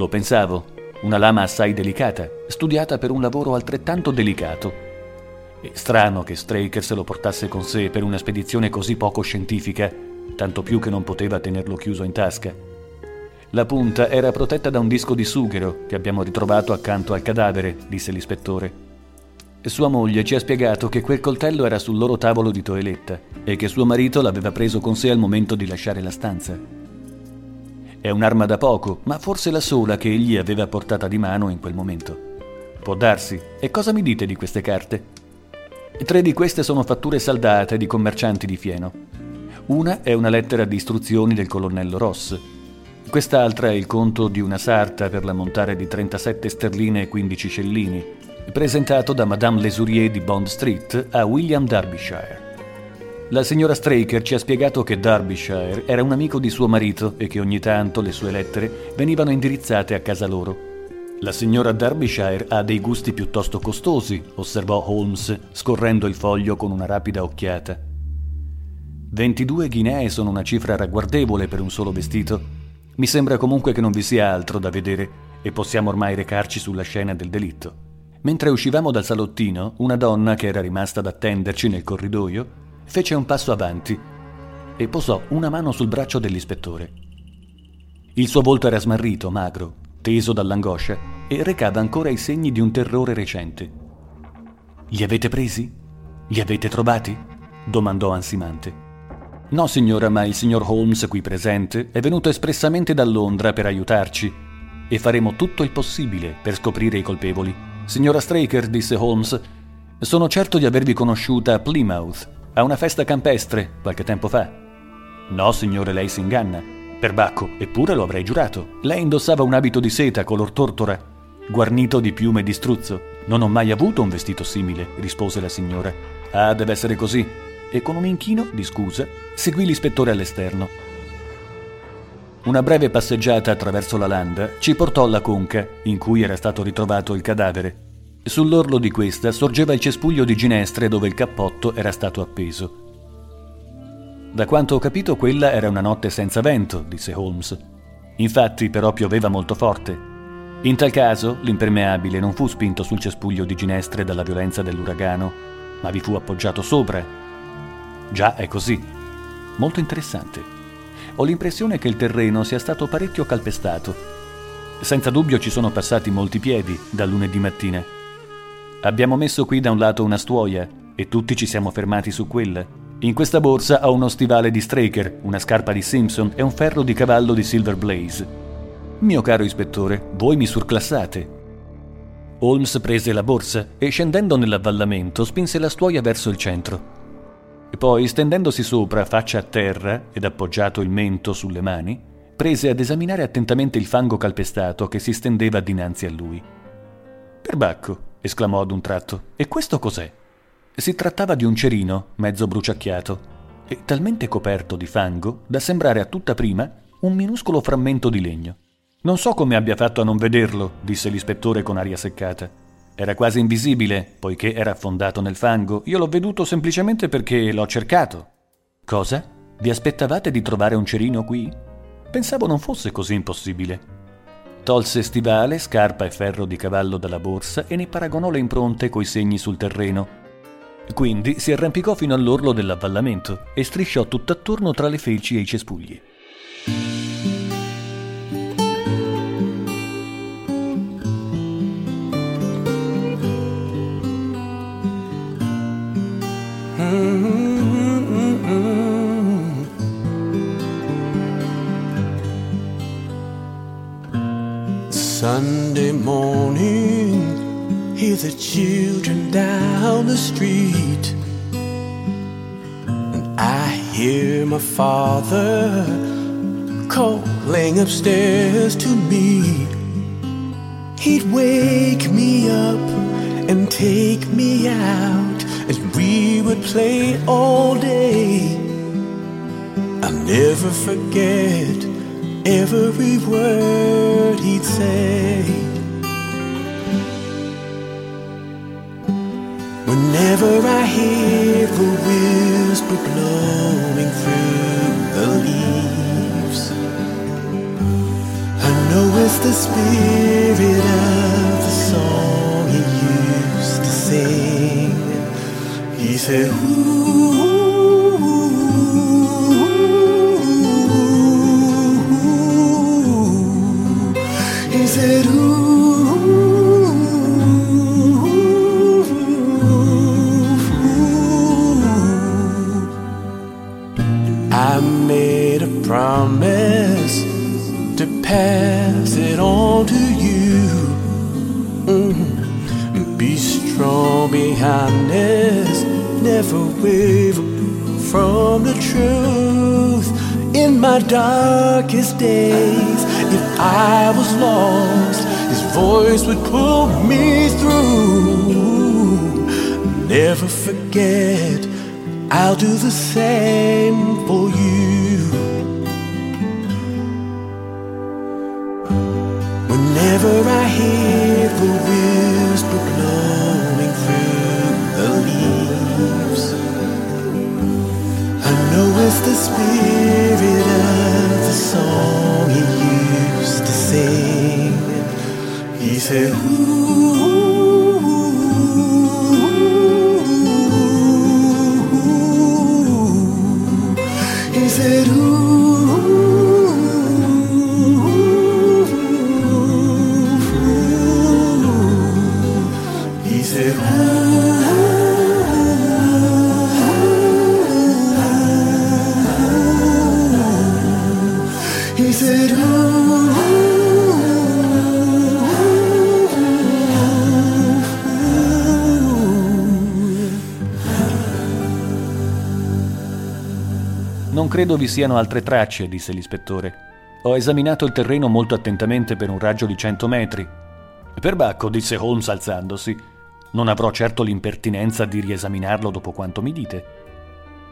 Lo pensavo, una lama assai delicata, studiata per un lavoro altrettanto delicato. È strano che Straker se lo portasse con sé per una spedizione così poco scientifica, tanto più che non poteva tenerlo chiuso in tasca. La punta era protetta da un disco di sughero che abbiamo ritrovato accanto al cadavere, disse l'ispettore. Sua moglie ci ha spiegato che quel coltello era sul loro tavolo di toeletta e che suo marito l'aveva preso con sé al momento di lasciare la stanza. È un'arma da poco, ma forse la sola che egli aveva portata di mano in quel momento. Può darsi. E cosa mi dite di queste carte? Tre di queste sono fatture saldate di commercianti di fieno. Una è una lettera di istruzioni del colonnello Ross. Quest'altra è il conto di una sarta per la montare di 37 sterline e 15 scellini, presentato da Madame Lesurier di Bond Street a William Derbyshire. La signora Straker ci ha spiegato che Derbyshire era un amico di suo marito e che ogni tanto le sue lettere venivano indirizzate a casa loro. La signora Derbyshire ha dei gusti piuttosto costosi, osservò Holmes, scorrendo il foglio con una rapida occhiata. 22 guinee sono una cifra ragguardevole per un solo vestito. Mi sembra comunque che non vi sia altro da vedere e possiamo ormai recarci sulla scena del delitto. Mentre uscivamo dal salottino, una donna che era rimasta ad attenderci nel corridoio fece un passo avanti e posò una mano sul braccio dell'ispettore. Il suo volto era smarrito, magro, teso dall'angoscia e recava ancora i segni di un terrore recente. Li avete presi? Li avete trovati? domandò ansimante. No, signora, ma il signor Holmes qui presente è venuto espressamente da Londra per aiutarci e faremo tutto il possibile per scoprire i colpevoli. Signora Straker, disse Holmes, sono certo di avervi conosciuta a Plymouth a una festa campestre qualche tempo fa. No, signore, lei si inganna. Perbacco, eppure lo avrei giurato. Lei indossava un abito di seta color tortora, guarnito di piume di struzzo. Non ho mai avuto un vestito simile, rispose la signora. Ah, deve essere così. E con un inchino di scusa seguì l'ispettore all'esterno. Una breve passeggiata attraverso la landa ci portò alla conca in cui era stato ritrovato il cadavere Sull'orlo di questa sorgeva il cespuglio di ginestre dove il cappotto era stato appeso. Da quanto ho capito, quella era una notte senza vento, disse Holmes. Infatti, però, pioveva molto forte. In tal caso, l'impermeabile non fu spinto sul cespuglio di ginestre dalla violenza dell'uragano, ma vi fu appoggiato sopra. Già, è così. Molto interessante. Ho l'impressione che il terreno sia stato parecchio calpestato. Senza dubbio ci sono passati molti piedi da lunedì mattina. Abbiamo messo qui da un lato una stuoia e tutti ci siamo fermati su quella. In questa borsa ho uno stivale di Straker, una scarpa di Simpson e un ferro di cavallo di Silver Blaze. Mio caro ispettore, voi mi surclassate. Holmes prese la borsa e scendendo nell'avvallamento spinse la stuoia verso il centro. E poi, stendendosi sopra, faccia a terra ed appoggiato il mento sulle mani, prese ad esaminare attentamente il fango calpestato che si stendeva dinanzi a lui. Perbacco, esclamò ad un tratto. E questo cos'è? Si trattava di un cerino, mezzo bruciacchiato, e talmente coperto di fango da sembrare a tutta prima un minuscolo frammento di legno. Non so come abbia fatto a non vederlo, disse l'ispettore con aria seccata. Era quasi invisibile, poiché era affondato nel fango. Io l'ho veduto semplicemente perché l'ho cercato. Cosa? Vi aspettavate di trovare un cerino qui? Pensavo non fosse così impossibile. Tolse stivale, scarpa e ferro di cavallo dalla borsa e ne paragonò le impronte coi segni sul terreno. Quindi si arrampicò fino all'orlo dell'avvallamento e strisciò tutt'attorno tra le felci e i cespugli. Sunday morning, hear the children down the street. And I hear my father calling upstairs to me. He'd wake me up and take me out, and we would play all day. I'll never forget every word he'd say. Whenever I hear the whisper blowing through the leaves, I know it's the spirit of the song he used to sing. He said, Ooh. Promise to pass it on to you. Mhm. Be strong behind this, never waver from the truth. In my darkest days, if I was lost, His voice would pull me through. Never forget, I'll do the same for you. Whenever I hear the whisper blowing through the leaves, I know it's the spirit of the song he used to sing. He said, Ooh. Credo vi siano altre tracce, disse l'ispettore. Ho esaminato il terreno molto attentamente per un raggio di cento metri. Perbacco, disse Holmes alzandosi. Non avrò certo l'impertinenza di riesaminarlo dopo quanto mi dite.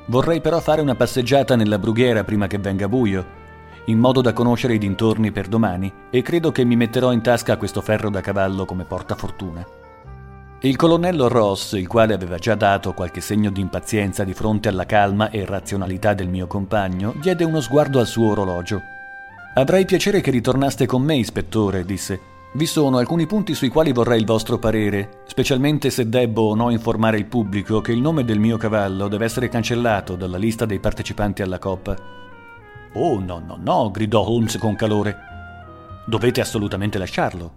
Vorrei però fare una passeggiata nella brughiera prima che venga buio, in modo da conoscere i dintorni per domani, e credo che mi metterò in tasca questo ferro da cavallo come portafortuna. Il colonnello Ross, il quale aveva già dato qualche segno di impazienza di fronte alla calma e razionalità del mio compagno, diede uno sguardo al suo orologio. Avrei piacere che ritornaste con me, ispettore, disse. Vi sono alcuni punti sui quali vorrei il vostro parere, specialmente se debbo o no informare il pubblico che il nome del mio cavallo deve essere cancellato dalla lista dei partecipanti alla coppa. Oh, no, no, no, gridò Holmes con calore. Dovete assolutamente lasciarlo.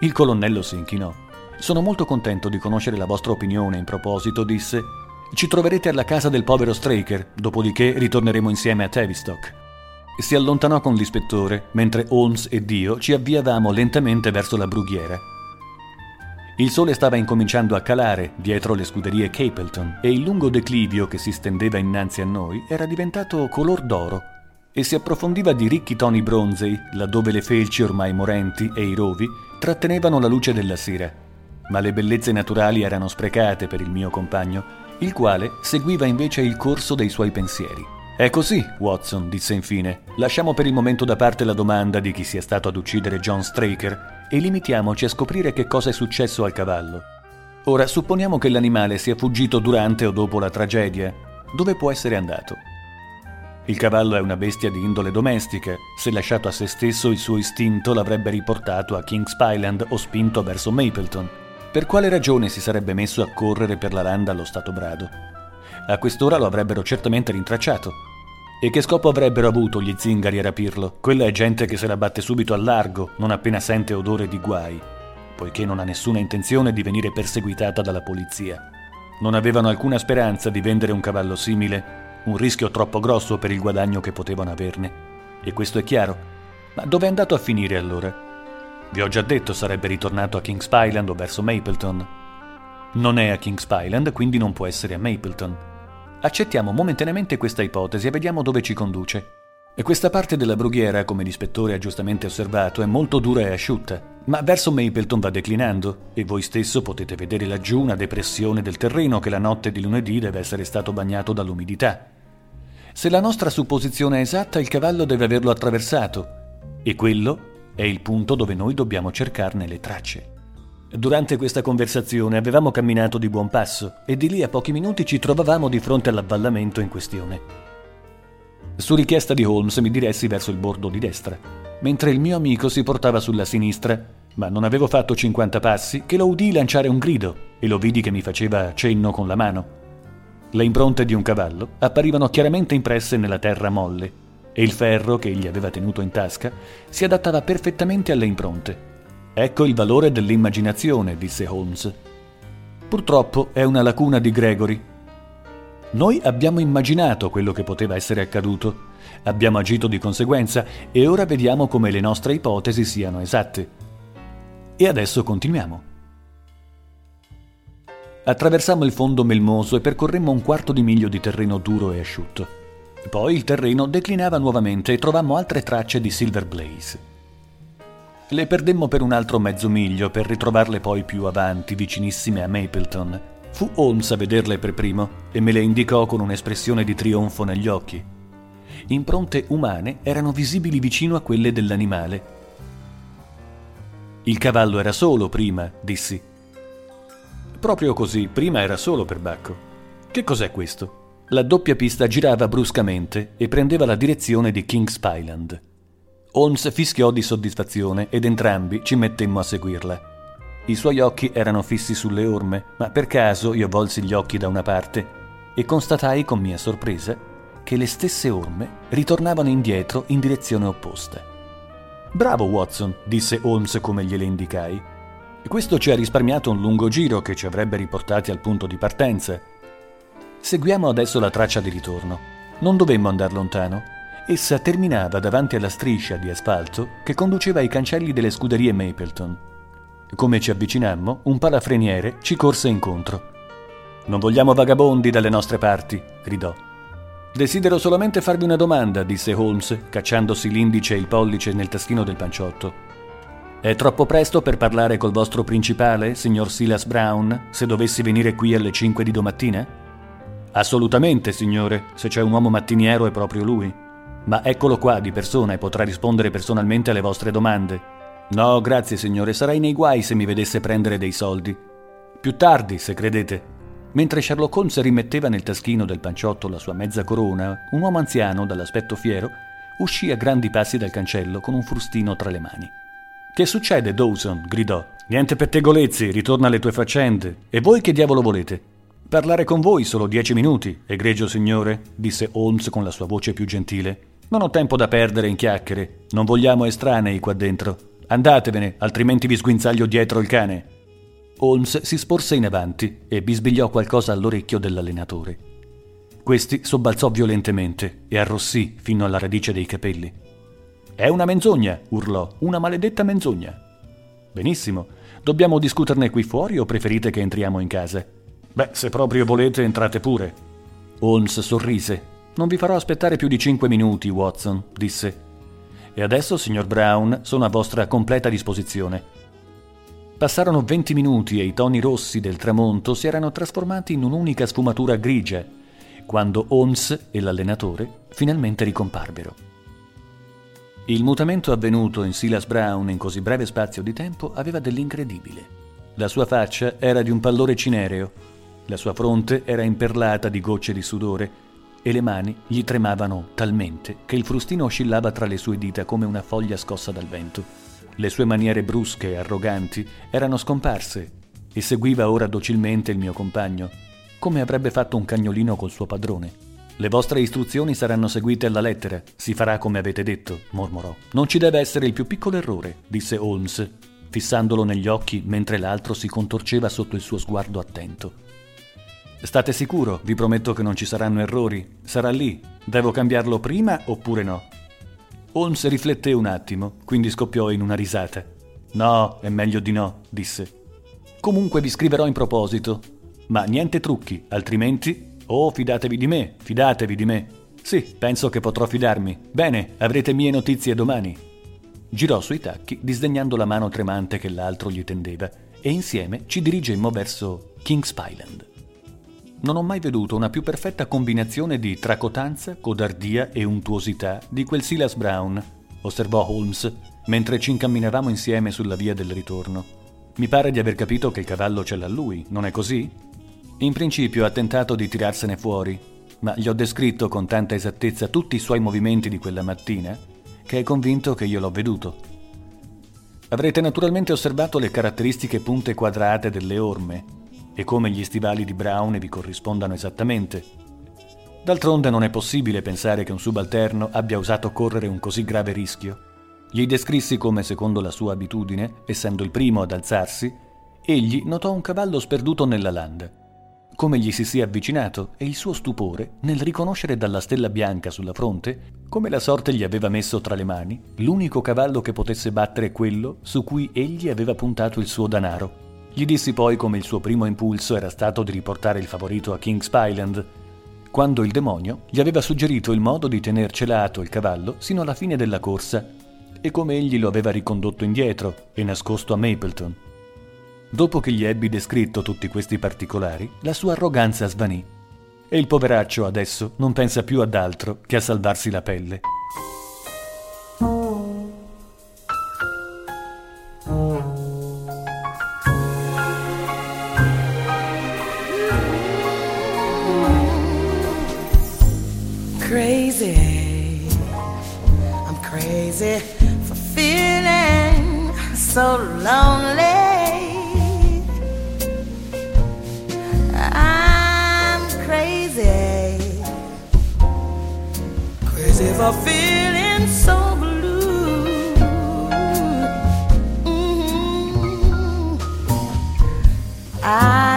Il colonnello si inchinò. Sono molto contento di conoscere la vostra opinione in proposito, disse. Ci troverete alla casa del povero Straker, dopodiché ritorneremo insieme a Tavistock. Si allontanò con l'ispettore, mentre Holmes ed io ci avviavamo lentamente verso la brughiera. Il sole stava incominciando a calare dietro le scuderie Capleton e il lungo declivio che si stendeva innanzi a noi era diventato color d'oro e si approfondiva di ricchi toni bronzei laddove le felci ormai morenti e i rovi trattenevano la luce della sera. Ma le bellezze naturali erano sprecate per il mio compagno, il quale seguiva invece il corso dei suoi pensieri. È così, Watson, disse infine. Lasciamo per il momento da parte la domanda di chi sia stato ad uccidere John Straker e limitiamoci a scoprire che cosa è successo al cavallo. Ora, supponiamo che l'animale sia fuggito durante o dopo la tragedia. Dove può essere andato? Il cavallo è una bestia di indole domestica. Se lasciato a se stesso, il suo istinto l'avrebbe riportato a King's Island o spinto verso Mapleton. Per quale ragione si sarebbe messo a correre per la landa allo stato brado? A quest'ora lo avrebbero certamente rintracciato. E che scopo avrebbero avuto gli zingari a rapirlo? Quella è gente che se la batte subito al largo, non appena sente odore di guai, poiché non ha nessuna intenzione di venire perseguitata dalla polizia. Non avevano alcuna speranza di vendere un cavallo simile, un rischio troppo grosso per il guadagno che potevano averne. E questo è chiaro. Ma dove è andato a finire allora? Vi ho già detto sarebbe ritornato a Kings Island o verso Mapleton. Non è a Kings Island, quindi non può essere a Mapleton. Accettiamo momentaneamente questa ipotesi e vediamo dove ci conduce. E questa parte della brughiera, come l'ispettore ha giustamente osservato, è molto dura e asciutta, ma verso Mapleton va declinando e voi stesso potete vedere laggiù una depressione del terreno che la notte di lunedì deve essere stato bagnato dall'umidità. Se la nostra supposizione è esatta, il cavallo deve averlo attraversato e quello è il punto dove noi dobbiamo cercarne le tracce. Durante questa conversazione avevamo camminato di buon passo e di lì a pochi minuti ci trovavamo di fronte all'avvallamento in questione. Su richiesta di Holmes mi diressi verso il bordo di destra, mentre il mio amico si portava sulla sinistra, ma non avevo fatto 50 passi che lo udii lanciare un grido e lo vidi che mi faceva cenno con la mano. Le impronte di un cavallo apparivano chiaramente impresse nella terra molle e il ferro che egli aveva tenuto in tasca si adattava perfettamente alle impronte. Ecco il valore dell'immaginazione, disse Holmes. Purtroppo è una lacuna di Gregory noi abbiamo immaginato quello che poteva essere accaduto, abbiamo agito di conseguenza e ora vediamo come le nostre ipotesi siano esatte. E adesso continuiamo. Attraversammo il fondo melmoso e percorremmo un quarto di miglio di terreno duro e asciutto. Poi il terreno declinava nuovamente e trovammo altre tracce di Silver Blaze. Le perdemmo per un altro mezzo miglio per ritrovarle poi più avanti, vicinissime a Mapleton, Fu Holmes a vederle per primo e me le indicò con un'espressione di trionfo negli occhi. Impronte umane erano visibili vicino a quelle dell'animale. Il cavallo era solo prima, dissi. Proprio così, prima era solo per Bacco. Che cos'è questo? La doppia pista girava bruscamente e prendeva la direzione di King's Island. Holmes fischiò di soddisfazione ed entrambi ci mettemmo a seguirla. I suoi occhi erano fissi sulle orme, ma per caso io volsi gli occhi da una parte e constatai con mia sorpresa che le stesse orme ritornavano indietro in direzione opposta. Bravo Watson, disse Holmes come gliele indicai. Questo ci ha risparmiato un lungo giro che ci avrebbe riportati al punto di partenza. Seguiamo adesso la traccia di ritorno. Non dovemmo andare lontano. Essa terminava davanti alla striscia di asfalto che conduceva ai cancelli delle scuderie Mapleton. Come ci avvicinammo, un palafreniere ci corse incontro. Non vogliamo vagabondi dalle nostre parti, gridò. Desidero solamente farvi una domanda, disse Holmes, cacciandosi l'indice e il pollice nel taschino del panciotto. È troppo presto per parlare col vostro principale, signor Silas Brown, se dovessi venire qui alle 5 di domattina? Assolutamente, signore, se c'è un uomo mattiniero è proprio lui. Ma eccolo qua di persona e potrà rispondere personalmente alle vostre domande. No, grazie signore, sarei nei guai se mi vedesse prendere dei soldi. Più tardi, se credete. Mentre Sherlock Holmes rimetteva nel taschino del panciotto la sua mezza corona, un uomo anziano, dall'aspetto fiero, uscì a grandi passi dal cancello con un frustino tra le mani. Che succede, Dawson? gridò. Niente pettegolezzi, ritorna alle tue faccende. E voi che diavolo volete? Parlare con voi solo dieci minuti, egregio signore, disse Holmes con la sua voce più gentile. Non ho tempo da perdere in chiacchiere. Non vogliamo estranei qua dentro. Andatevene, altrimenti vi sguinzaglio dietro il cane. Holmes si sporse in avanti e bisbigliò qualcosa all'orecchio dell'allenatore. Questi sobbalzò violentemente e arrossì fino alla radice dei capelli. È una menzogna, urlò, una maledetta menzogna. Benissimo, dobbiamo discuterne qui fuori o preferite che entriamo in casa? Beh, se proprio volete, entrate pure. Holmes sorrise. Non vi farò aspettare più di cinque minuti, Watson, disse e adesso, signor Brown, sono a vostra completa disposizione. Passarono venti minuti e i toni rossi del tramonto si erano trasformati in un'unica sfumatura grigia, quando Holmes e l'allenatore finalmente ricomparvero. Il mutamento avvenuto in Silas Brown in così breve spazio di tempo aveva dell'incredibile. La sua faccia era di un pallore cinereo, la sua fronte era imperlata di gocce di sudore e le mani gli tremavano talmente che il frustino oscillava tra le sue dita come una foglia scossa dal vento. Le sue maniere brusche e arroganti erano scomparse e seguiva ora docilmente il mio compagno, come avrebbe fatto un cagnolino col suo padrone. Le vostre istruzioni saranno seguite alla lettera, si farà come avete detto, mormorò. Non ci deve essere il più piccolo errore, disse Holmes, fissandolo negli occhi mentre l'altro si contorceva sotto il suo sguardo attento. State sicuro, vi prometto che non ci saranno errori. Sarà lì. Devo cambiarlo prima oppure no? Holmes rifletté un attimo, quindi scoppiò in una risata. No, è meglio di no, disse. Comunque vi scriverò in proposito. Ma niente trucchi, altrimenti... Oh, fidatevi di me, fidatevi di me. Sì, penso che potrò fidarmi. Bene, avrete mie notizie domani. Girò sui tacchi, disdegnando la mano tremante che l'altro gli tendeva, e insieme ci dirigemmo verso King's Island. Non ho mai veduto una più perfetta combinazione di tracotanza, codardia e untuosità di quel Silas Brown, osservò Holmes, mentre ci incamminavamo insieme sulla via del ritorno. Mi pare di aver capito che il cavallo ce l'ha lui, non è così? In principio ha tentato di tirarsene fuori, ma gli ho descritto con tanta esattezza tutti i suoi movimenti di quella mattina che è convinto che io l'ho veduto. Avrete naturalmente osservato le caratteristiche punte quadrate delle orme e come gli stivali di Brown vi corrispondano esattamente. D'altronde non è possibile pensare che un subalterno abbia osato correre un così grave rischio. Gli descrissi come, secondo la sua abitudine, essendo il primo ad alzarsi, egli notò un cavallo sperduto nella landa come gli si sia avvicinato e il suo stupore nel riconoscere dalla stella bianca sulla fronte come la sorte gli aveva messo tra le mani l'unico cavallo che potesse battere quello su cui egli aveva puntato il suo danaro. Gli dissi poi come il suo primo impulso era stato di riportare il favorito a King's Island, quando il demonio gli aveva suggerito il modo di tener celato il cavallo sino alla fine della corsa e come egli lo aveva ricondotto indietro e nascosto a Mapleton. Dopo che gli ebbi descritto tutti questi particolari, la sua arroganza svanì e il poveraccio adesso non pensa più ad altro che a salvarsi la pelle. Crazy for feeling so lonely. I'm crazy, crazy for feeling so blue. Mm-hmm. I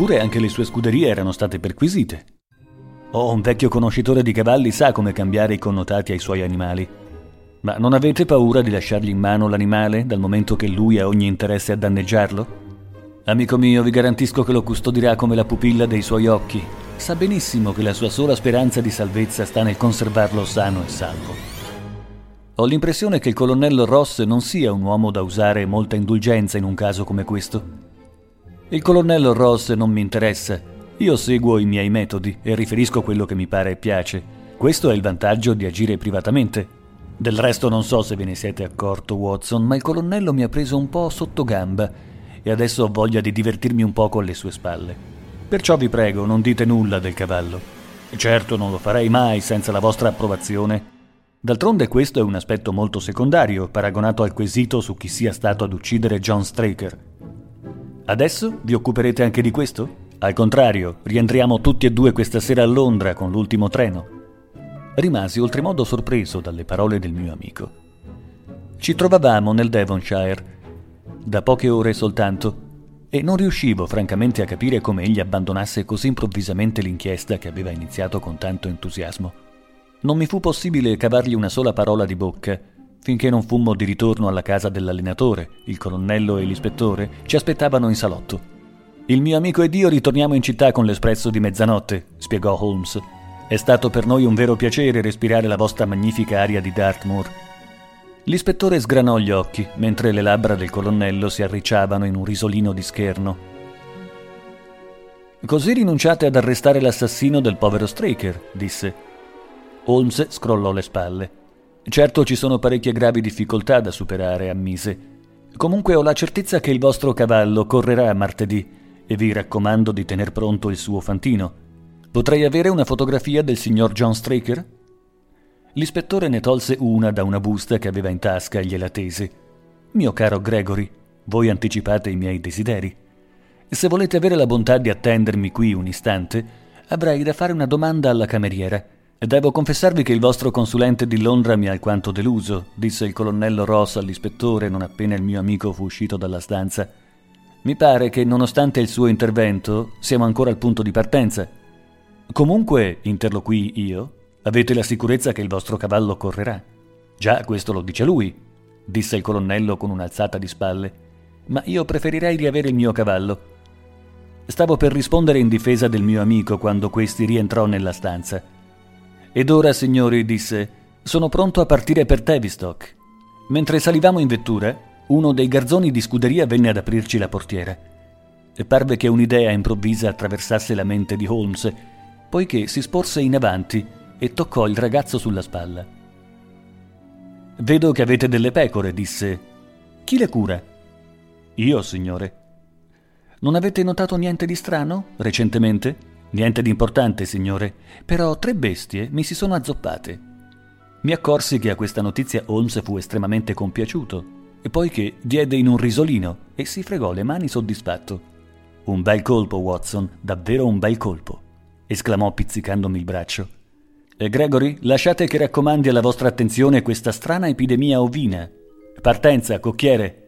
Eppure anche le sue scuderie erano state perquisite. Oh, un vecchio conoscitore di cavalli sa come cambiare i connotati ai suoi animali. Ma non avete paura di lasciargli in mano l'animale dal momento che lui ha ogni interesse a danneggiarlo? Amico mio, vi garantisco che lo custodirà come la pupilla dei suoi occhi. Sa benissimo che la sua sola speranza di salvezza sta nel conservarlo sano e salvo. Ho l'impressione che il colonnello Ross non sia un uomo da usare molta indulgenza in un caso come questo. Il colonnello Ross non mi interessa. Io seguo i miei metodi e riferisco quello che mi pare e piace. Questo è il vantaggio di agire privatamente. Del resto non so se ve ne siete accorto, Watson, ma il colonnello mi ha preso un po' sotto gamba e adesso ho voglia di divertirmi un poco alle sue spalle. Perciò vi prego, non dite nulla del cavallo. Certo non lo farei mai senza la vostra approvazione. D'altronde questo è un aspetto molto secondario, paragonato al quesito su chi sia stato ad uccidere John Straker. Adesso vi occuperete anche di questo? Al contrario, rientriamo tutti e due questa sera a Londra con l'ultimo treno. Rimasi oltremodo sorpreso dalle parole del mio amico. Ci trovavamo nel Devonshire da poche ore soltanto, e non riuscivo francamente a capire come egli abbandonasse così improvvisamente l'inchiesta che aveva iniziato con tanto entusiasmo. Non mi fu possibile cavargli una sola parola di bocca, finché non fummo di ritorno alla casa dell'allenatore, il colonnello e l'ispettore ci aspettavano in salotto. Il mio amico ed io ritorniamo in città con l'espresso di mezzanotte, spiegò Holmes. È stato per noi un vero piacere respirare la vostra magnifica aria di Dartmoor L'ispettore sgranò gli occhi, mentre le labbra del colonnello si arricciavano in un risolino di scherno. Così rinunciate ad arrestare l'assassino del povero Straker, disse. Holmes scrollò le spalle. Certo ci sono parecchie gravi difficoltà da superare, ammise. Comunque ho la certezza che il vostro cavallo correrà martedì e vi raccomando di tener pronto il suo fantino. Potrei avere una fotografia del signor John Straker? L'ispettore ne tolse una da una busta che aveva in tasca e gliela tese. Mio caro Gregory, voi anticipate i miei desideri. Se volete avere la bontà di attendermi qui un istante, avrei da fare una domanda alla cameriera. Devo confessarvi che il vostro consulente di Londra mi ha alquanto deluso, disse il colonnello Ross all'ispettore non appena il mio amico fu uscito dalla stanza. Mi pare che, nonostante il suo intervento, siamo ancora al punto di partenza. Comunque, interloquii io, Avete la sicurezza che il vostro cavallo correrà? Già, questo lo dice lui, disse il colonnello con un'alzata di spalle. Ma io preferirei riavere il mio cavallo. Stavo per rispondere in difesa del mio amico quando questi rientrò nella stanza. Ed ora, signori, disse, sono pronto a partire per Tavistock. Mentre salivamo in vettura, uno dei garzoni di scuderia venne ad aprirci la portiera. E parve che un'idea improvvisa attraversasse la mente di Holmes, poiché si sporse in avanti e toccò il ragazzo sulla spalla. Vedo che avete delle pecore, disse. Chi le cura? Io, signore. Non avete notato niente di strano recentemente? Niente di importante, signore, però tre bestie mi si sono azzoppate. Mi accorsi che a questa notizia Holmes fu estremamente compiaciuto, e poiché diede in un risolino e si fregò le mani soddisfatto. Un bel colpo, Watson, davvero un bel colpo, esclamò pizzicandomi il braccio. E Gregory, lasciate che raccomandi alla vostra attenzione questa strana epidemia ovina. Partenza, cocchiere.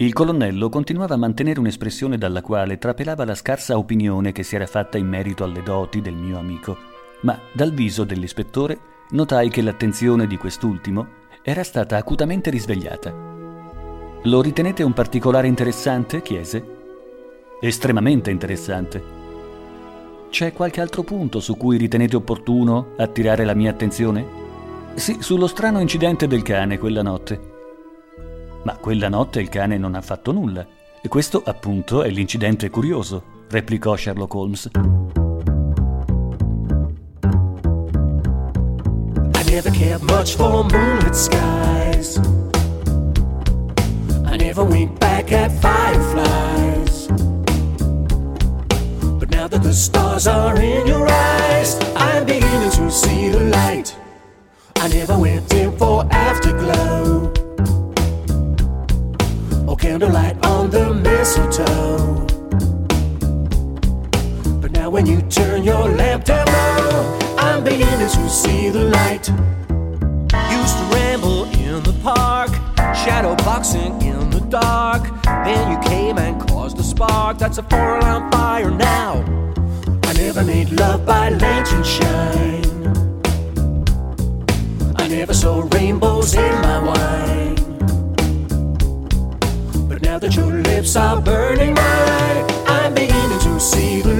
Il colonnello continuava a mantenere un'espressione dalla quale trapelava la scarsa opinione che si era fatta in merito alle doti del mio amico, ma dal viso dell'ispettore notai che l'attenzione di quest'ultimo era stata acutamente risvegliata. Lo ritenete un particolare interessante? chiese. Estremamente interessante. C'è qualche altro punto su cui ritenete opportuno attirare la mia attenzione? Sì, sullo strano incidente del cane quella notte. Ma quella notte il cane non ha fatto nulla. E questo, appunto, è l'incidente curioso, replicò Sherlock Holmes. I never cared much for moonlit skies. I never went back at fireflies. that the stars are in your eyes. I'm beginning to see the light. I never went in for afterglow candlelight on the mistletoe. But now, when you turn your lamp down low, I'm beginning to see the light. Used to ramble in the park, shadow boxing in the dark. Then you came and caused a spark that's a four alarm fire now I never made love by lantern shine. I never saw rainbows in my wine. Now that you're lips are burning mine. I'm beginning to see the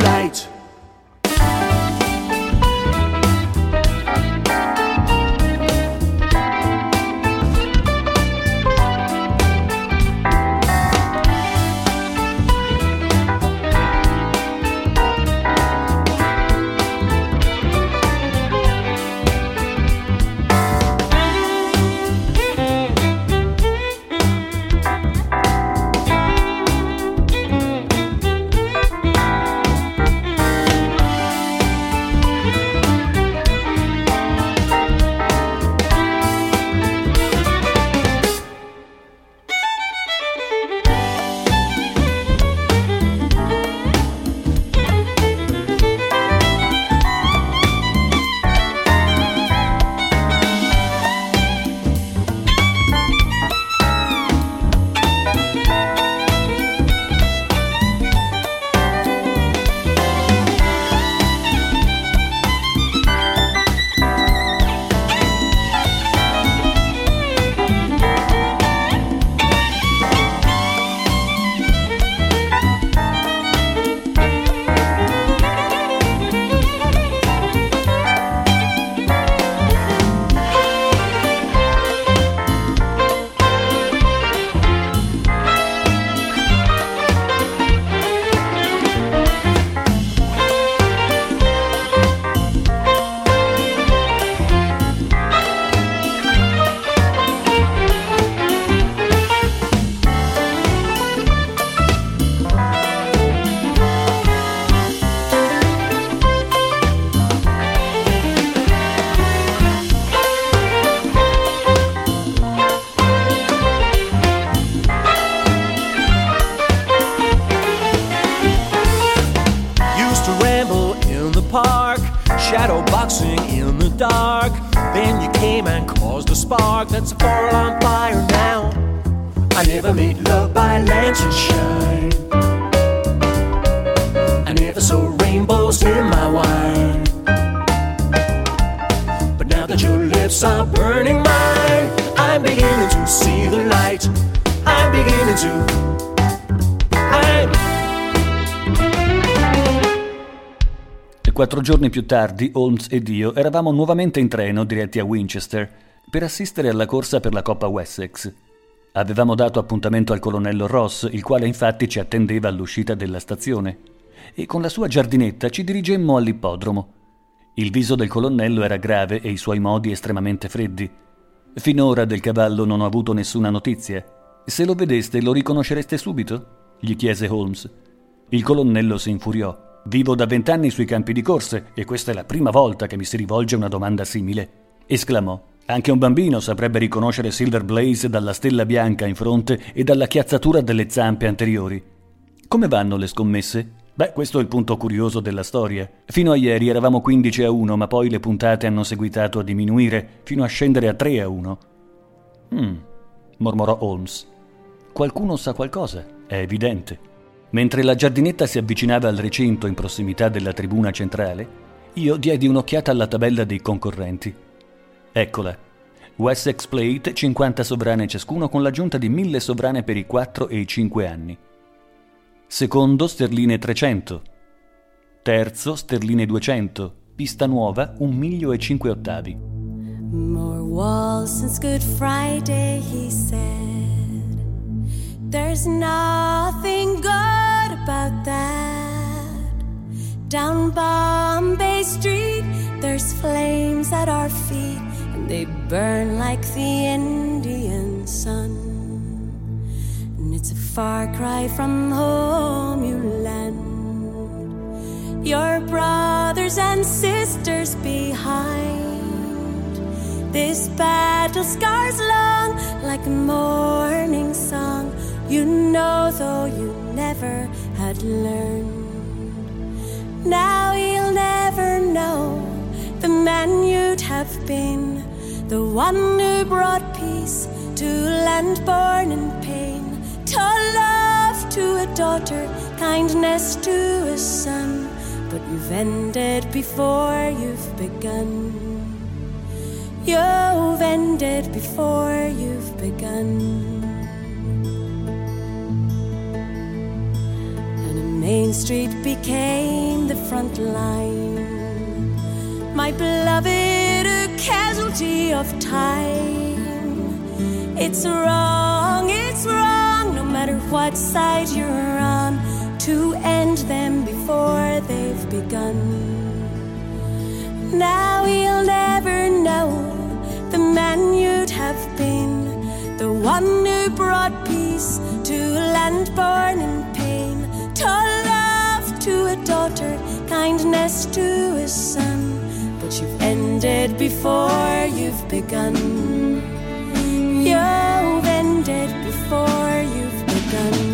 see the light. I'm beginning to. Quattro giorni più tardi, Holmes ed io eravamo nuovamente in treno diretti a Winchester per assistere alla corsa per la Coppa Wessex. Avevamo dato appuntamento al colonnello Ross, il quale infatti ci attendeva all'uscita della stazione, e con la sua giardinetta ci dirigemmo all'ippodromo. Il viso del colonnello era grave e i suoi modi estremamente freddi. Finora del cavallo non ho avuto nessuna notizia. Se lo vedeste lo riconoscereste subito? gli chiese Holmes. Il colonnello si infuriò. Vivo da vent'anni sui campi di corse e questa è la prima volta che mi si rivolge una domanda simile. Esclamò. Anche un bambino saprebbe riconoscere Silver Blaze dalla stella bianca in fronte e dalla chiazzatura delle zampe anteriori. Come vanno le scommesse? Beh, questo è il punto curioso della storia. Fino a ieri eravamo 15 a 1, ma poi le puntate hanno seguitato a diminuire, fino a scendere a 3 a 1. Hmm, mormorò Holmes. Qualcuno sa qualcosa, è evidente. Mentre la giardinetta si avvicinava al recinto in prossimità della tribuna centrale, io diedi un'occhiata alla tabella dei concorrenti. Eccola. Wessex Plate 50 sovrane ciascuno con l'aggiunta di 1000 sovrane per i 4 e i 5 anni. Secondo sterline 300. Terzo sterline 200. Pista nuova 1 miglio e 5 ottavi. More walls since Good Friday, he said. There's nothing good about that. Down Bombay Street, there's flames at our feet, and they burn like the Indian sun. Far cry from home, you land. Your brothers and sisters behind. This battle scars long like a morning song. You know, though you never had learned. Now you'll never know the man you'd have been, the one who brought peace to land born in pain, to love to a daughter, kindness to a son. But you've ended before you've begun. You've ended before you've begun. And Main Street became the front line. My beloved, a casualty of time. It's wrong, it's wrong, what side you're on, to end them before they've begun. Now you'll never know the man you'd have been, the one who brought peace to a land born in pain, to love to a daughter, kindness to a son. But you've ended before you've begun. You've ended before you've akan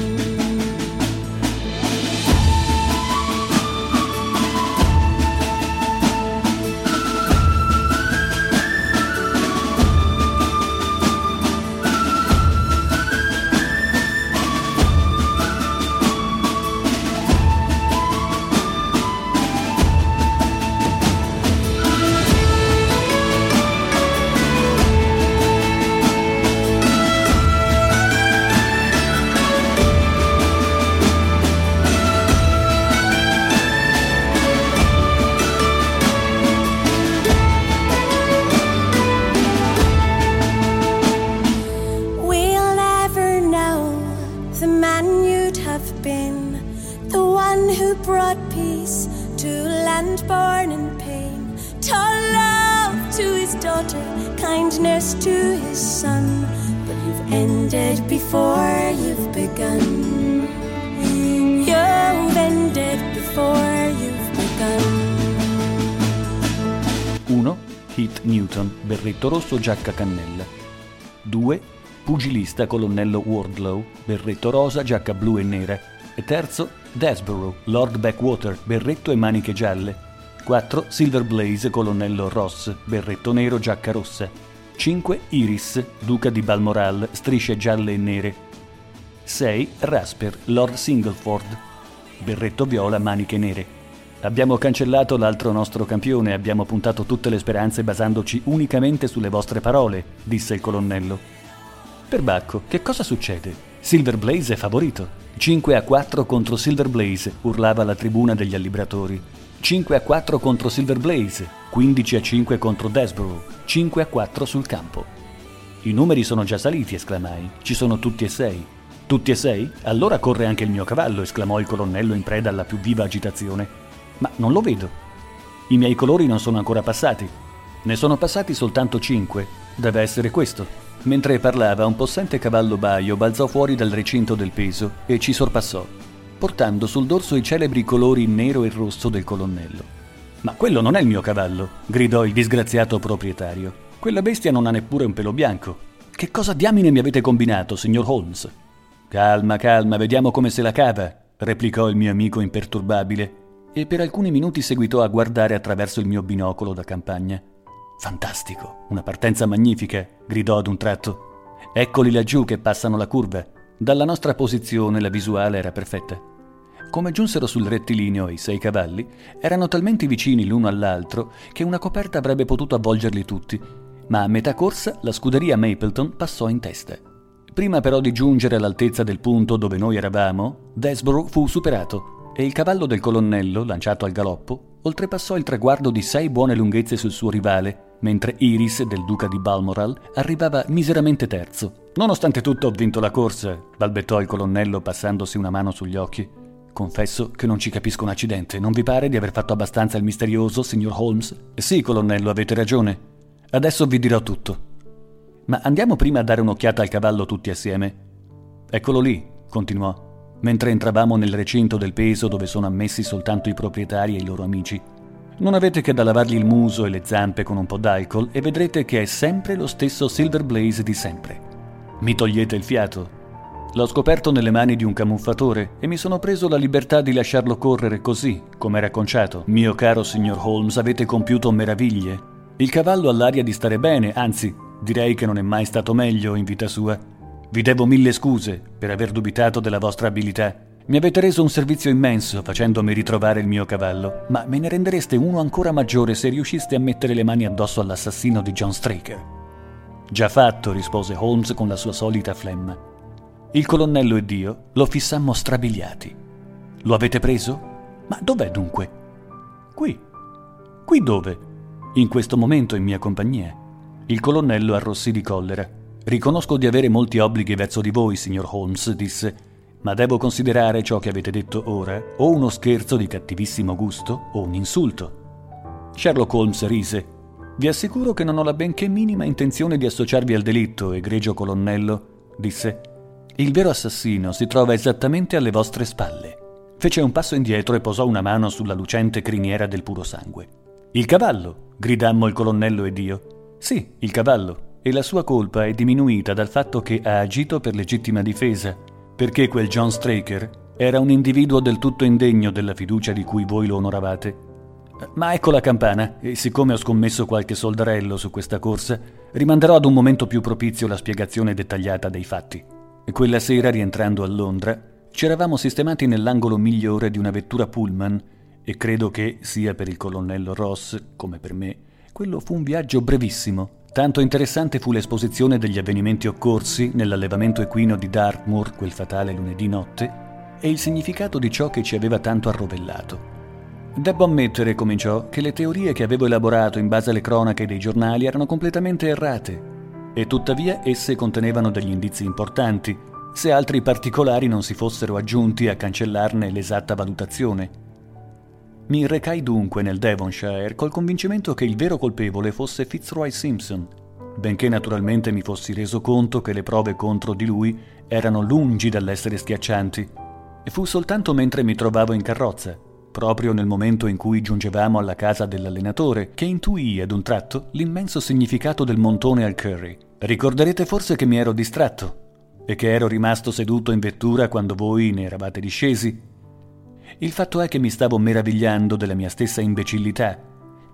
berretto rosso, giacca cannella. 2. Pugilista, colonnello Wardlow, berretto rosa, giacca blu e nera. E terzo, Desborough, Lord Backwater, berretto e maniche gialle. 4. Silver Blaze, colonnello Ross, berretto nero, giacca rossa. 5. Iris, duca di Balmoral, strisce gialle e nere. 6. Rasper, Lord Singleford, berretto viola, maniche nere. Abbiamo cancellato l'altro nostro campione abbiamo puntato tutte le speranze basandoci unicamente sulle vostre parole, disse il colonnello. Perbacco, che cosa succede? Silver Blaze è favorito. 5 a 4 contro Silver Blaze, urlava la tribuna degli allibratori. 5 a 4 contro Silver Blaze, 15 a 5 contro Desborough, 5 a 4 sul campo. I numeri sono già saliti, esclamai. Ci sono tutti e sei. Tutti e sei? Allora corre anche il mio cavallo, esclamò il colonnello in preda alla più viva agitazione. Ma non lo vedo. I miei colori non sono ancora passati. Ne sono passati soltanto cinque. Deve essere questo. Mentre parlava, un possente cavallo baio balzò fuori dal recinto del peso e ci sorpassò, portando sul dorso i celebri colori nero e rosso del colonnello. Ma quello non è il mio cavallo, gridò il disgraziato proprietario. Quella bestia non ha neppure un pelo bianco. Che cosa diamine mi avete combinato, signor Holmes? Calma, calma, vediamo come se la cava, replicò il mio amico imperturbabile, e per alcuni minuti seguitò a guardare attraverso il mio binocolo da campagna. Fantastico, una partenza magnifica, gridò ad un tratto. Eccoli laggiù che passano la curva. Dalla nostra posizione la visuale era perfetta. Come giunsero sul rettilineo i sei cavalli, erano talmente vicini l'uno all'altro che una coperta avrebbe potuto avvolgerli tutti, ma a metà corsa la scuderia Mapleton passò in testa. Prima però di giungere all'altezza del punto dove noi eravamo, Desborough fu superato e il cavallo del colonnello, lanciato al galoppo, oltrepassò il traguardo di sei buone lunghezze sul suo rivale, mentre Iris del duca di Balmoral arrivava miseramente terzo. Nonostante tutto ho vinto la corsa, balbettò il colonnello passandosi una mano sugli occhi. Confesso che non ci capisco un accidente. Non vi pare di aver fatto abbastanza il misterioso, signor Holmes? Sì, colonnello, avete ragione. Adesso vi dirò tutto. Ma andiamo prima a dare un'occhiata al cavallo tutti assieme. Eccolo lì, continuò, mentre entravamo nel recinto del peso dove sono ammessi soltanto i proprietari e i loro amici. Non avete che da lavargli il muso e le zampe con un po' d'alcol e vedrete che è sempre lo stesso Silver Blaze di sempre. Mi togliete il fiato. L'ho scoperto nelle mani di un camuffatore e mi sono preso la libertà di lasciarlo correre così, come era conciato. Mio caro signor Holmes, avete compiuto meraviglie. Il cavallo ha l'aria di stare bene, anzi, direi che non è mai stato meglio in vita sua. Vi devo mille scuse per aver dubitato della vostra abilità. Mi avete reso un servizio immenso facendomi ritrovare il mio cavallo, ma me ne rendereste uno ancora maggiore se riusciste a mettere le mani addosso all'assassino di John Straker. Già fatto, rispose Holmes con la sua solita flemma. Il colonnello ed io lo fissammo strabiliati. Lo avete preso? Ma dov'è dunque? Qui. Qui dove? In questo momento in mia compagnia. Il colonnello arrossì di collera. Riconosco di avere molti obblighi verso di voi, signor Holmes, disse, ma devo considerare ciò che avete detto ora o uno scherzo di cattivissimo gusto o un insulto. Sherlock Holmes rise. Vi assicuro che non ho la benché minima intenzione di associarvi al delitto, egregio colonnello, disse. Il vero assassino si trova esattamente alle vostre spalle. Fece un passo indietro e posò una mano sulla lucente criniera del puro sangue. Il cavallo! gridammo il colonnello ed io. Sì, il cavallo. E la sua colpa è diminuita dal fatto che ha agito per legittima difesa, perché quel John Straker era un individuo del tutto indegno della fiducia di cui voi lo onoravate. Ma ecco la campana, e siccome ho scommesso qualche soldarello su questa corsa, rimanderò ad un momento più propizio la spiegazione dettagliata dei fatti. Quella sera, rientrando a Londra, ci eravamo sistemati nell'angolo migliore di una vettura pullman e credo che, sia per il colonnello Ross come per me, quello fu un viaggio brevissimo. Tanto interessante fu l'esposizione degli avvenimenti occorsi nell'allevamento equino di Dartmoor quel fatale lunedì notte e il significato di ciò che ci aveva tanto arrovellato. Debbo ammettere, cominciò, che le teorie che avevo elaborato in base alle cronache dei giornali erano completamente errate e tuttavia esse contenevano degli indizi importanti se altri particolari non si fossero aggiunti a cancellarne l'esatta valutazione. Mi recai dunque nel Devonshire col convincimento che il vero colpevole fosse Fitzroy Simpson, benché naturalmente mi fossi reso conto che le prove contro di lui erano lungi dall'essere schiaccianti. E fu soltanto mentre mi trovavo in carrozza, proprio nel momento in cui giungevamo alla casa dell'allenatore, che intuii ad un tratto l'immenso significato del montone al curry. Ricorderete forse che mi ero distratto e che ero rimasto seduto in vettura quando voi ne eravate discesi. Il fatto è che mi stavo meravigliando della mia stessa imbecillità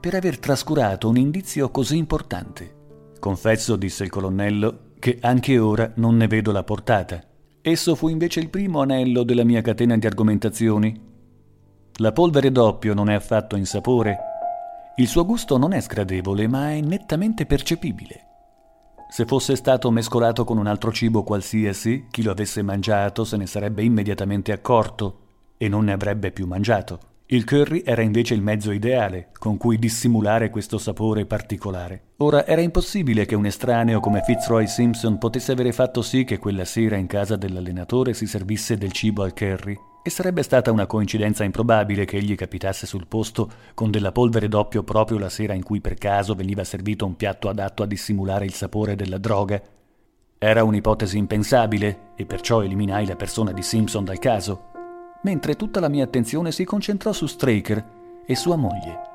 per aver trascurato un indizio così importante. Confesso, disse il colonnello, che anche ora non ne vedo la portata. Esso fu invece il primo anello della mia catena di argomentazioni. La polvere d'oppio non è affatto insapore. Il suo gusto non è sgradevole, ma è nettamente percepibile. Se fosse stato mescolato con un altro cibo qualsiasi, chi lo avesse mangiato se ne sarebbe immediatamente accorto e non ne avrebbe più mangiato. Il curry era invece il mezzo ideale con cui dissimulare questo sapore particolare. Ora era impossibile che un estraneo come Fitzroy Simpson potesse avere fatto sì che quella sera in casa dell'allenatore si servisse del cibo al curry e sarebbe stata una coincidenza improbabile che egli capitasse sul posto con della polvere d'oppio proprio la sera in cui per caso veniva servito un piatto adatto a dissimulare il sapore della droga. Era un'ipotesi impensabile e perciò eliminai la persona di Simpson dal caso, mentre tutta la mia attenzione si concentrò su Straker e sua moglie.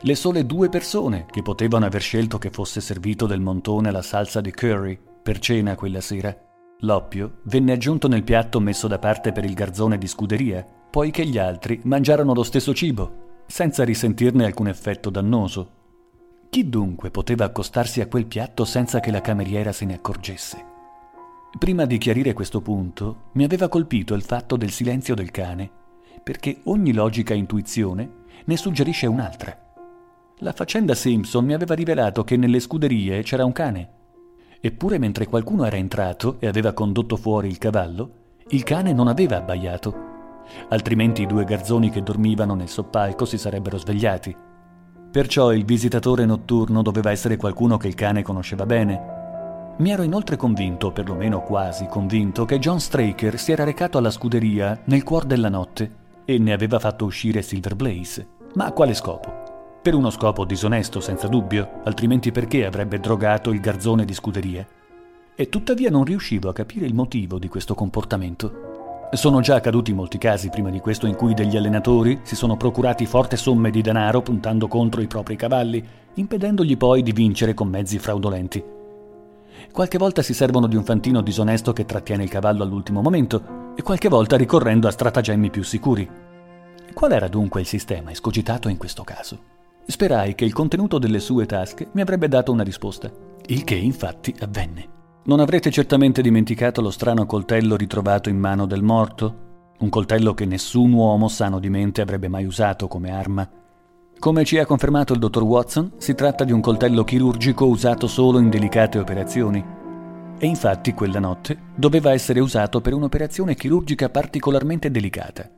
Le sole due persone che potevano aver scelto che fosse servito del montone alla salsa di curry per cena quella sera. L'oppio venne aggiunto nel piatto messo da parte per il garzone di scuderia, poiché gli altri mangiarono lo stesso cibo, senza risentirne alcun effetto dannoso. Chi dunque poteva accostarsi a quel piatto senza che la cameriera se ne accorgesse? Prima di chiarire questo punto, mi aveva colpito il fatto del silenzio del cane, perché ogni logica intuizione ne suggerisce un'altra. La faccenda Simpson mi aveva rivelato che nelle scuderie c'era un cane Eppure mentre qualcuno era entrato e aveva condotto fuori il cavallo, il cane non aveva abbaiato. Altrimenti i due garzoni che dormivano nel soppalco si sarebbero svegliati. Perciò il visitatore notturno doveva essere qualcuno che il cane conosceva bene. Mi ero inoltre convinto, perlomeno quasi convinto, che John Straker si era recato alla scuderia nel cuor della notte e ne aveva fatto uscire Silver Blaze. Ma a quale scopo? Per uno scopo disonesto, senza dubbio, altrimenti perché avrebbe drogato il garzone di scuderia? E tuttavia non riuscivo a capire il motivo di questo comportamento. Sono già accaduti molti casi prima di questo in cui degli allenatori si sono procurati forti somme di denaro puntando contro i propri cavalli, impedendogli poi di vincere con mezzi fraudolenti. Qualche volta si servono di un fantino disonesto che trattiene il cavallo all'ultimo momento e qualche volta ricorrendo a stratagemmi più sicuri. Qual era dunque il sistema escogitato in questo caso? Sperai che il contenuto delle sue tasche mi avrebbe dato una risposta, il che infatti avvenne. Non avrete certamente dimenticato lo strano coltello ritrovato in mano del morto, un coltello che nessun uomo sano di mente avrebbe mai usato come arma. Come ci ha confermato il dottor Watson, si tratta di un coltello chirurgico usato solo in delicate operazioni. E infatti quella notte doveva essere usato per un'operazione chirurgica particolarmente delicata.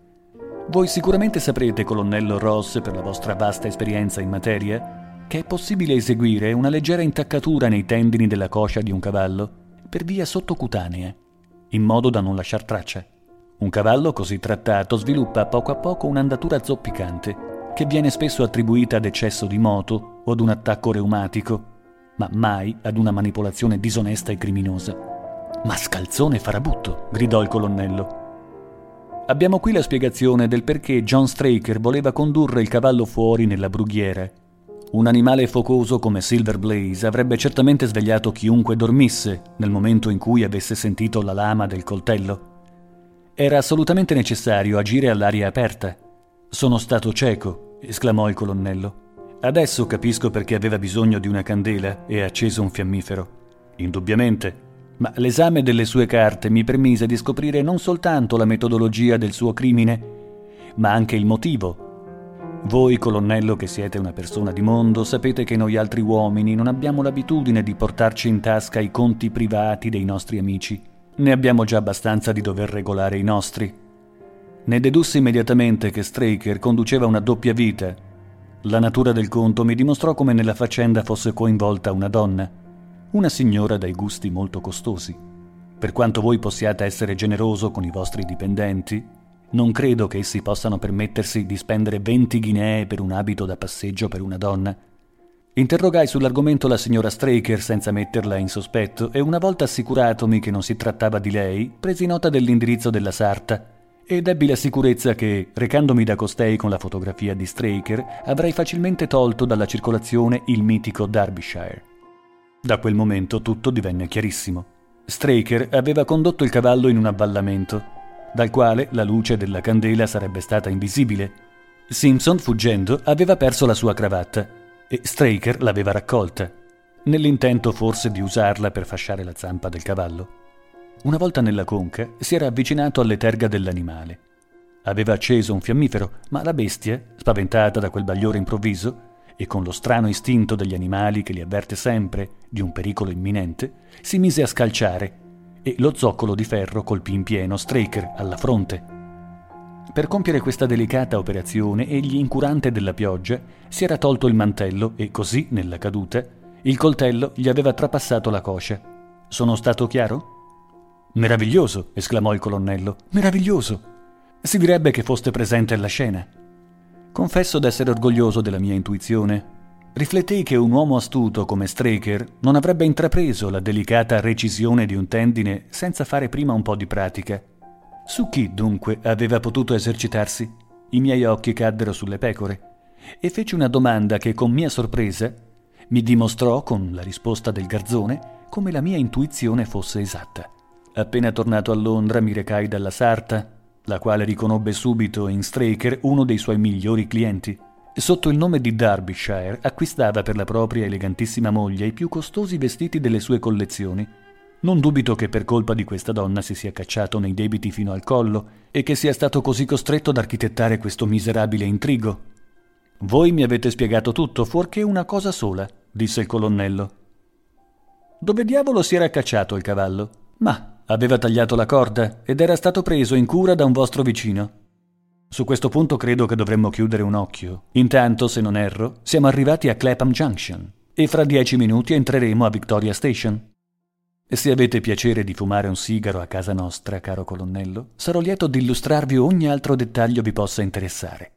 Voi sicuramente saprete, colonnello Ross, per la vostra vasta esperienza in materia, che è possibile eseguire una leggera intaccatura nei tendini della coscia di un cavallo per via sottocutanea, in modo da non lasciar traccia. Un cavallo così trattato sviluppa poco a poco un'andatura zoppicante, che viene spesso attribuita ad eccesso di moto o ad un attacco reumatico, ma mai ad una manipolazione disonesta e criminosa. Mascalzone farabutto, gridò il colonnello. Abbiamo qui la spiegazione del perché John Straker voleva condurre il cavallo fuori nella brughiera. Un animale focoso come Silver Blaze avrebbe certamente svegliato chiunque dormisse nel momento in cui avesse sentito la lama del coltello. Era assolutamente necessario agire all'aria aperta. Sono stato cieco, esclamò il colonnello. Adesso capisco perché aveva bisogno di una candela e acceso un fiammifero. Indubbiamente. Ma l'esame delle sue carte mi permise di scoprire non soltanto la metodologia del suo crimine, ma anche il motivo. Voi, colonnello, che siete una persona di mondo, sapete che noi altri uomini non abbiamo l'abitudine di portarci in tasca i conti privati dei nostri amici. Ne abbiamo già abbastanza di dover regolare i nostri. Ne dedussi immediatamente che Straker conduceva una doppia vita la natura del conto mi dimostrò come nella faccenda fosse coinvolta una donna, una signora dai gusti molto costosi. Per quanto voi possiate essere generoso con i vostri dipendenti, non credo che essi possano permettersi di spendere 20 guinee per un abito da passeggio per una donna. Interrogai sull'argomento la signora Straker senza metterla in sospetto e una volta assicuratomi che non si trattava di lei, presi nota dell'indirizzo della sarta ed ebbi la sicurezza che, recandomi da costei con la fotografia di Straker, avrei facilmente tolto dalla circolazione il mitico Derbyshire. Da quel momento tutto divenne chiarissimo. Straker aveva condotto il cavallo in un avvallamento, dal quale la luce della candela sarebbe stata invisibile. Simpson, fuggendo, aveva perso la sua cravatta e Straker l'aveva raccolta, nell'intento forse di usarla per fasciare la zampa del cavallo. Una volta nella conca si era avvicinato alle terga dell'animale. Aveva acceso un fiammifero, ma la bestia, spaventata da quel bagliore improvviso e con lo strano istinto degli animali che li avverte sempre di un pericolo imminente, si mise a scalciare e lo zoccolo di ferro colpì in pieno Straker alla fronte. Per compiere questa delicata operazione, egli, incurante della pioggia, si era tolto il mantello e così, nella caduta, il coltello gli aveva trapassato la coscia. Sono stato chiaro? Meraviglioso, esclamò il colonnello. Meraviglioso. Si direbbe che foste presente alla scena. Confesso d'essere orgoglioso della mia intuizione. Riflettei che un uomo astuto come Straker non avrebbe intrapreso la delicata recisione di un tendine senza fare prima un po' di pratica. Su chi, dunque, aveva potuto esercitarsi? I miei occhi caddero sulle pecore e feci una domanda che, con mia sorpresa, mi dimostrò, con la risposta del garzone, come la mia intuizione fosse esatta. Appena tornato a Londra mi recai dalla sarta, la quale riconobbe subito in Straker uno dei suoi migliori clienti. Sotto il nome di Derbyshire acquistava per la propria elegantissima moglie i più costosi vestiti delle sue collezioni. Non dubito che per colpa di questa donna si sia cacciato nei debiti fino al collo e che sia stato così costretto ad architettare questo miserabile intrigo. Voi mi avete spiegato tutto, fuorché una cosa sola, disse il colonnello. Dove diavolo si era cacciato il cavallo? Ma Aveva tagliato la corda ed era stato preso in cura da un vostro vicino. Su questo punto credo che dovremmo chiudere un occhio. Intanto, se non erro, siamo arrivati a Clapham Junction e fra dieci minuti entreremo a Victoria Station. E se avete piacere di fumare un sigaro a casa nostra, caro colonnello, sarò lieto di illustrarvi ogni altro dettaglio vi possa interessare.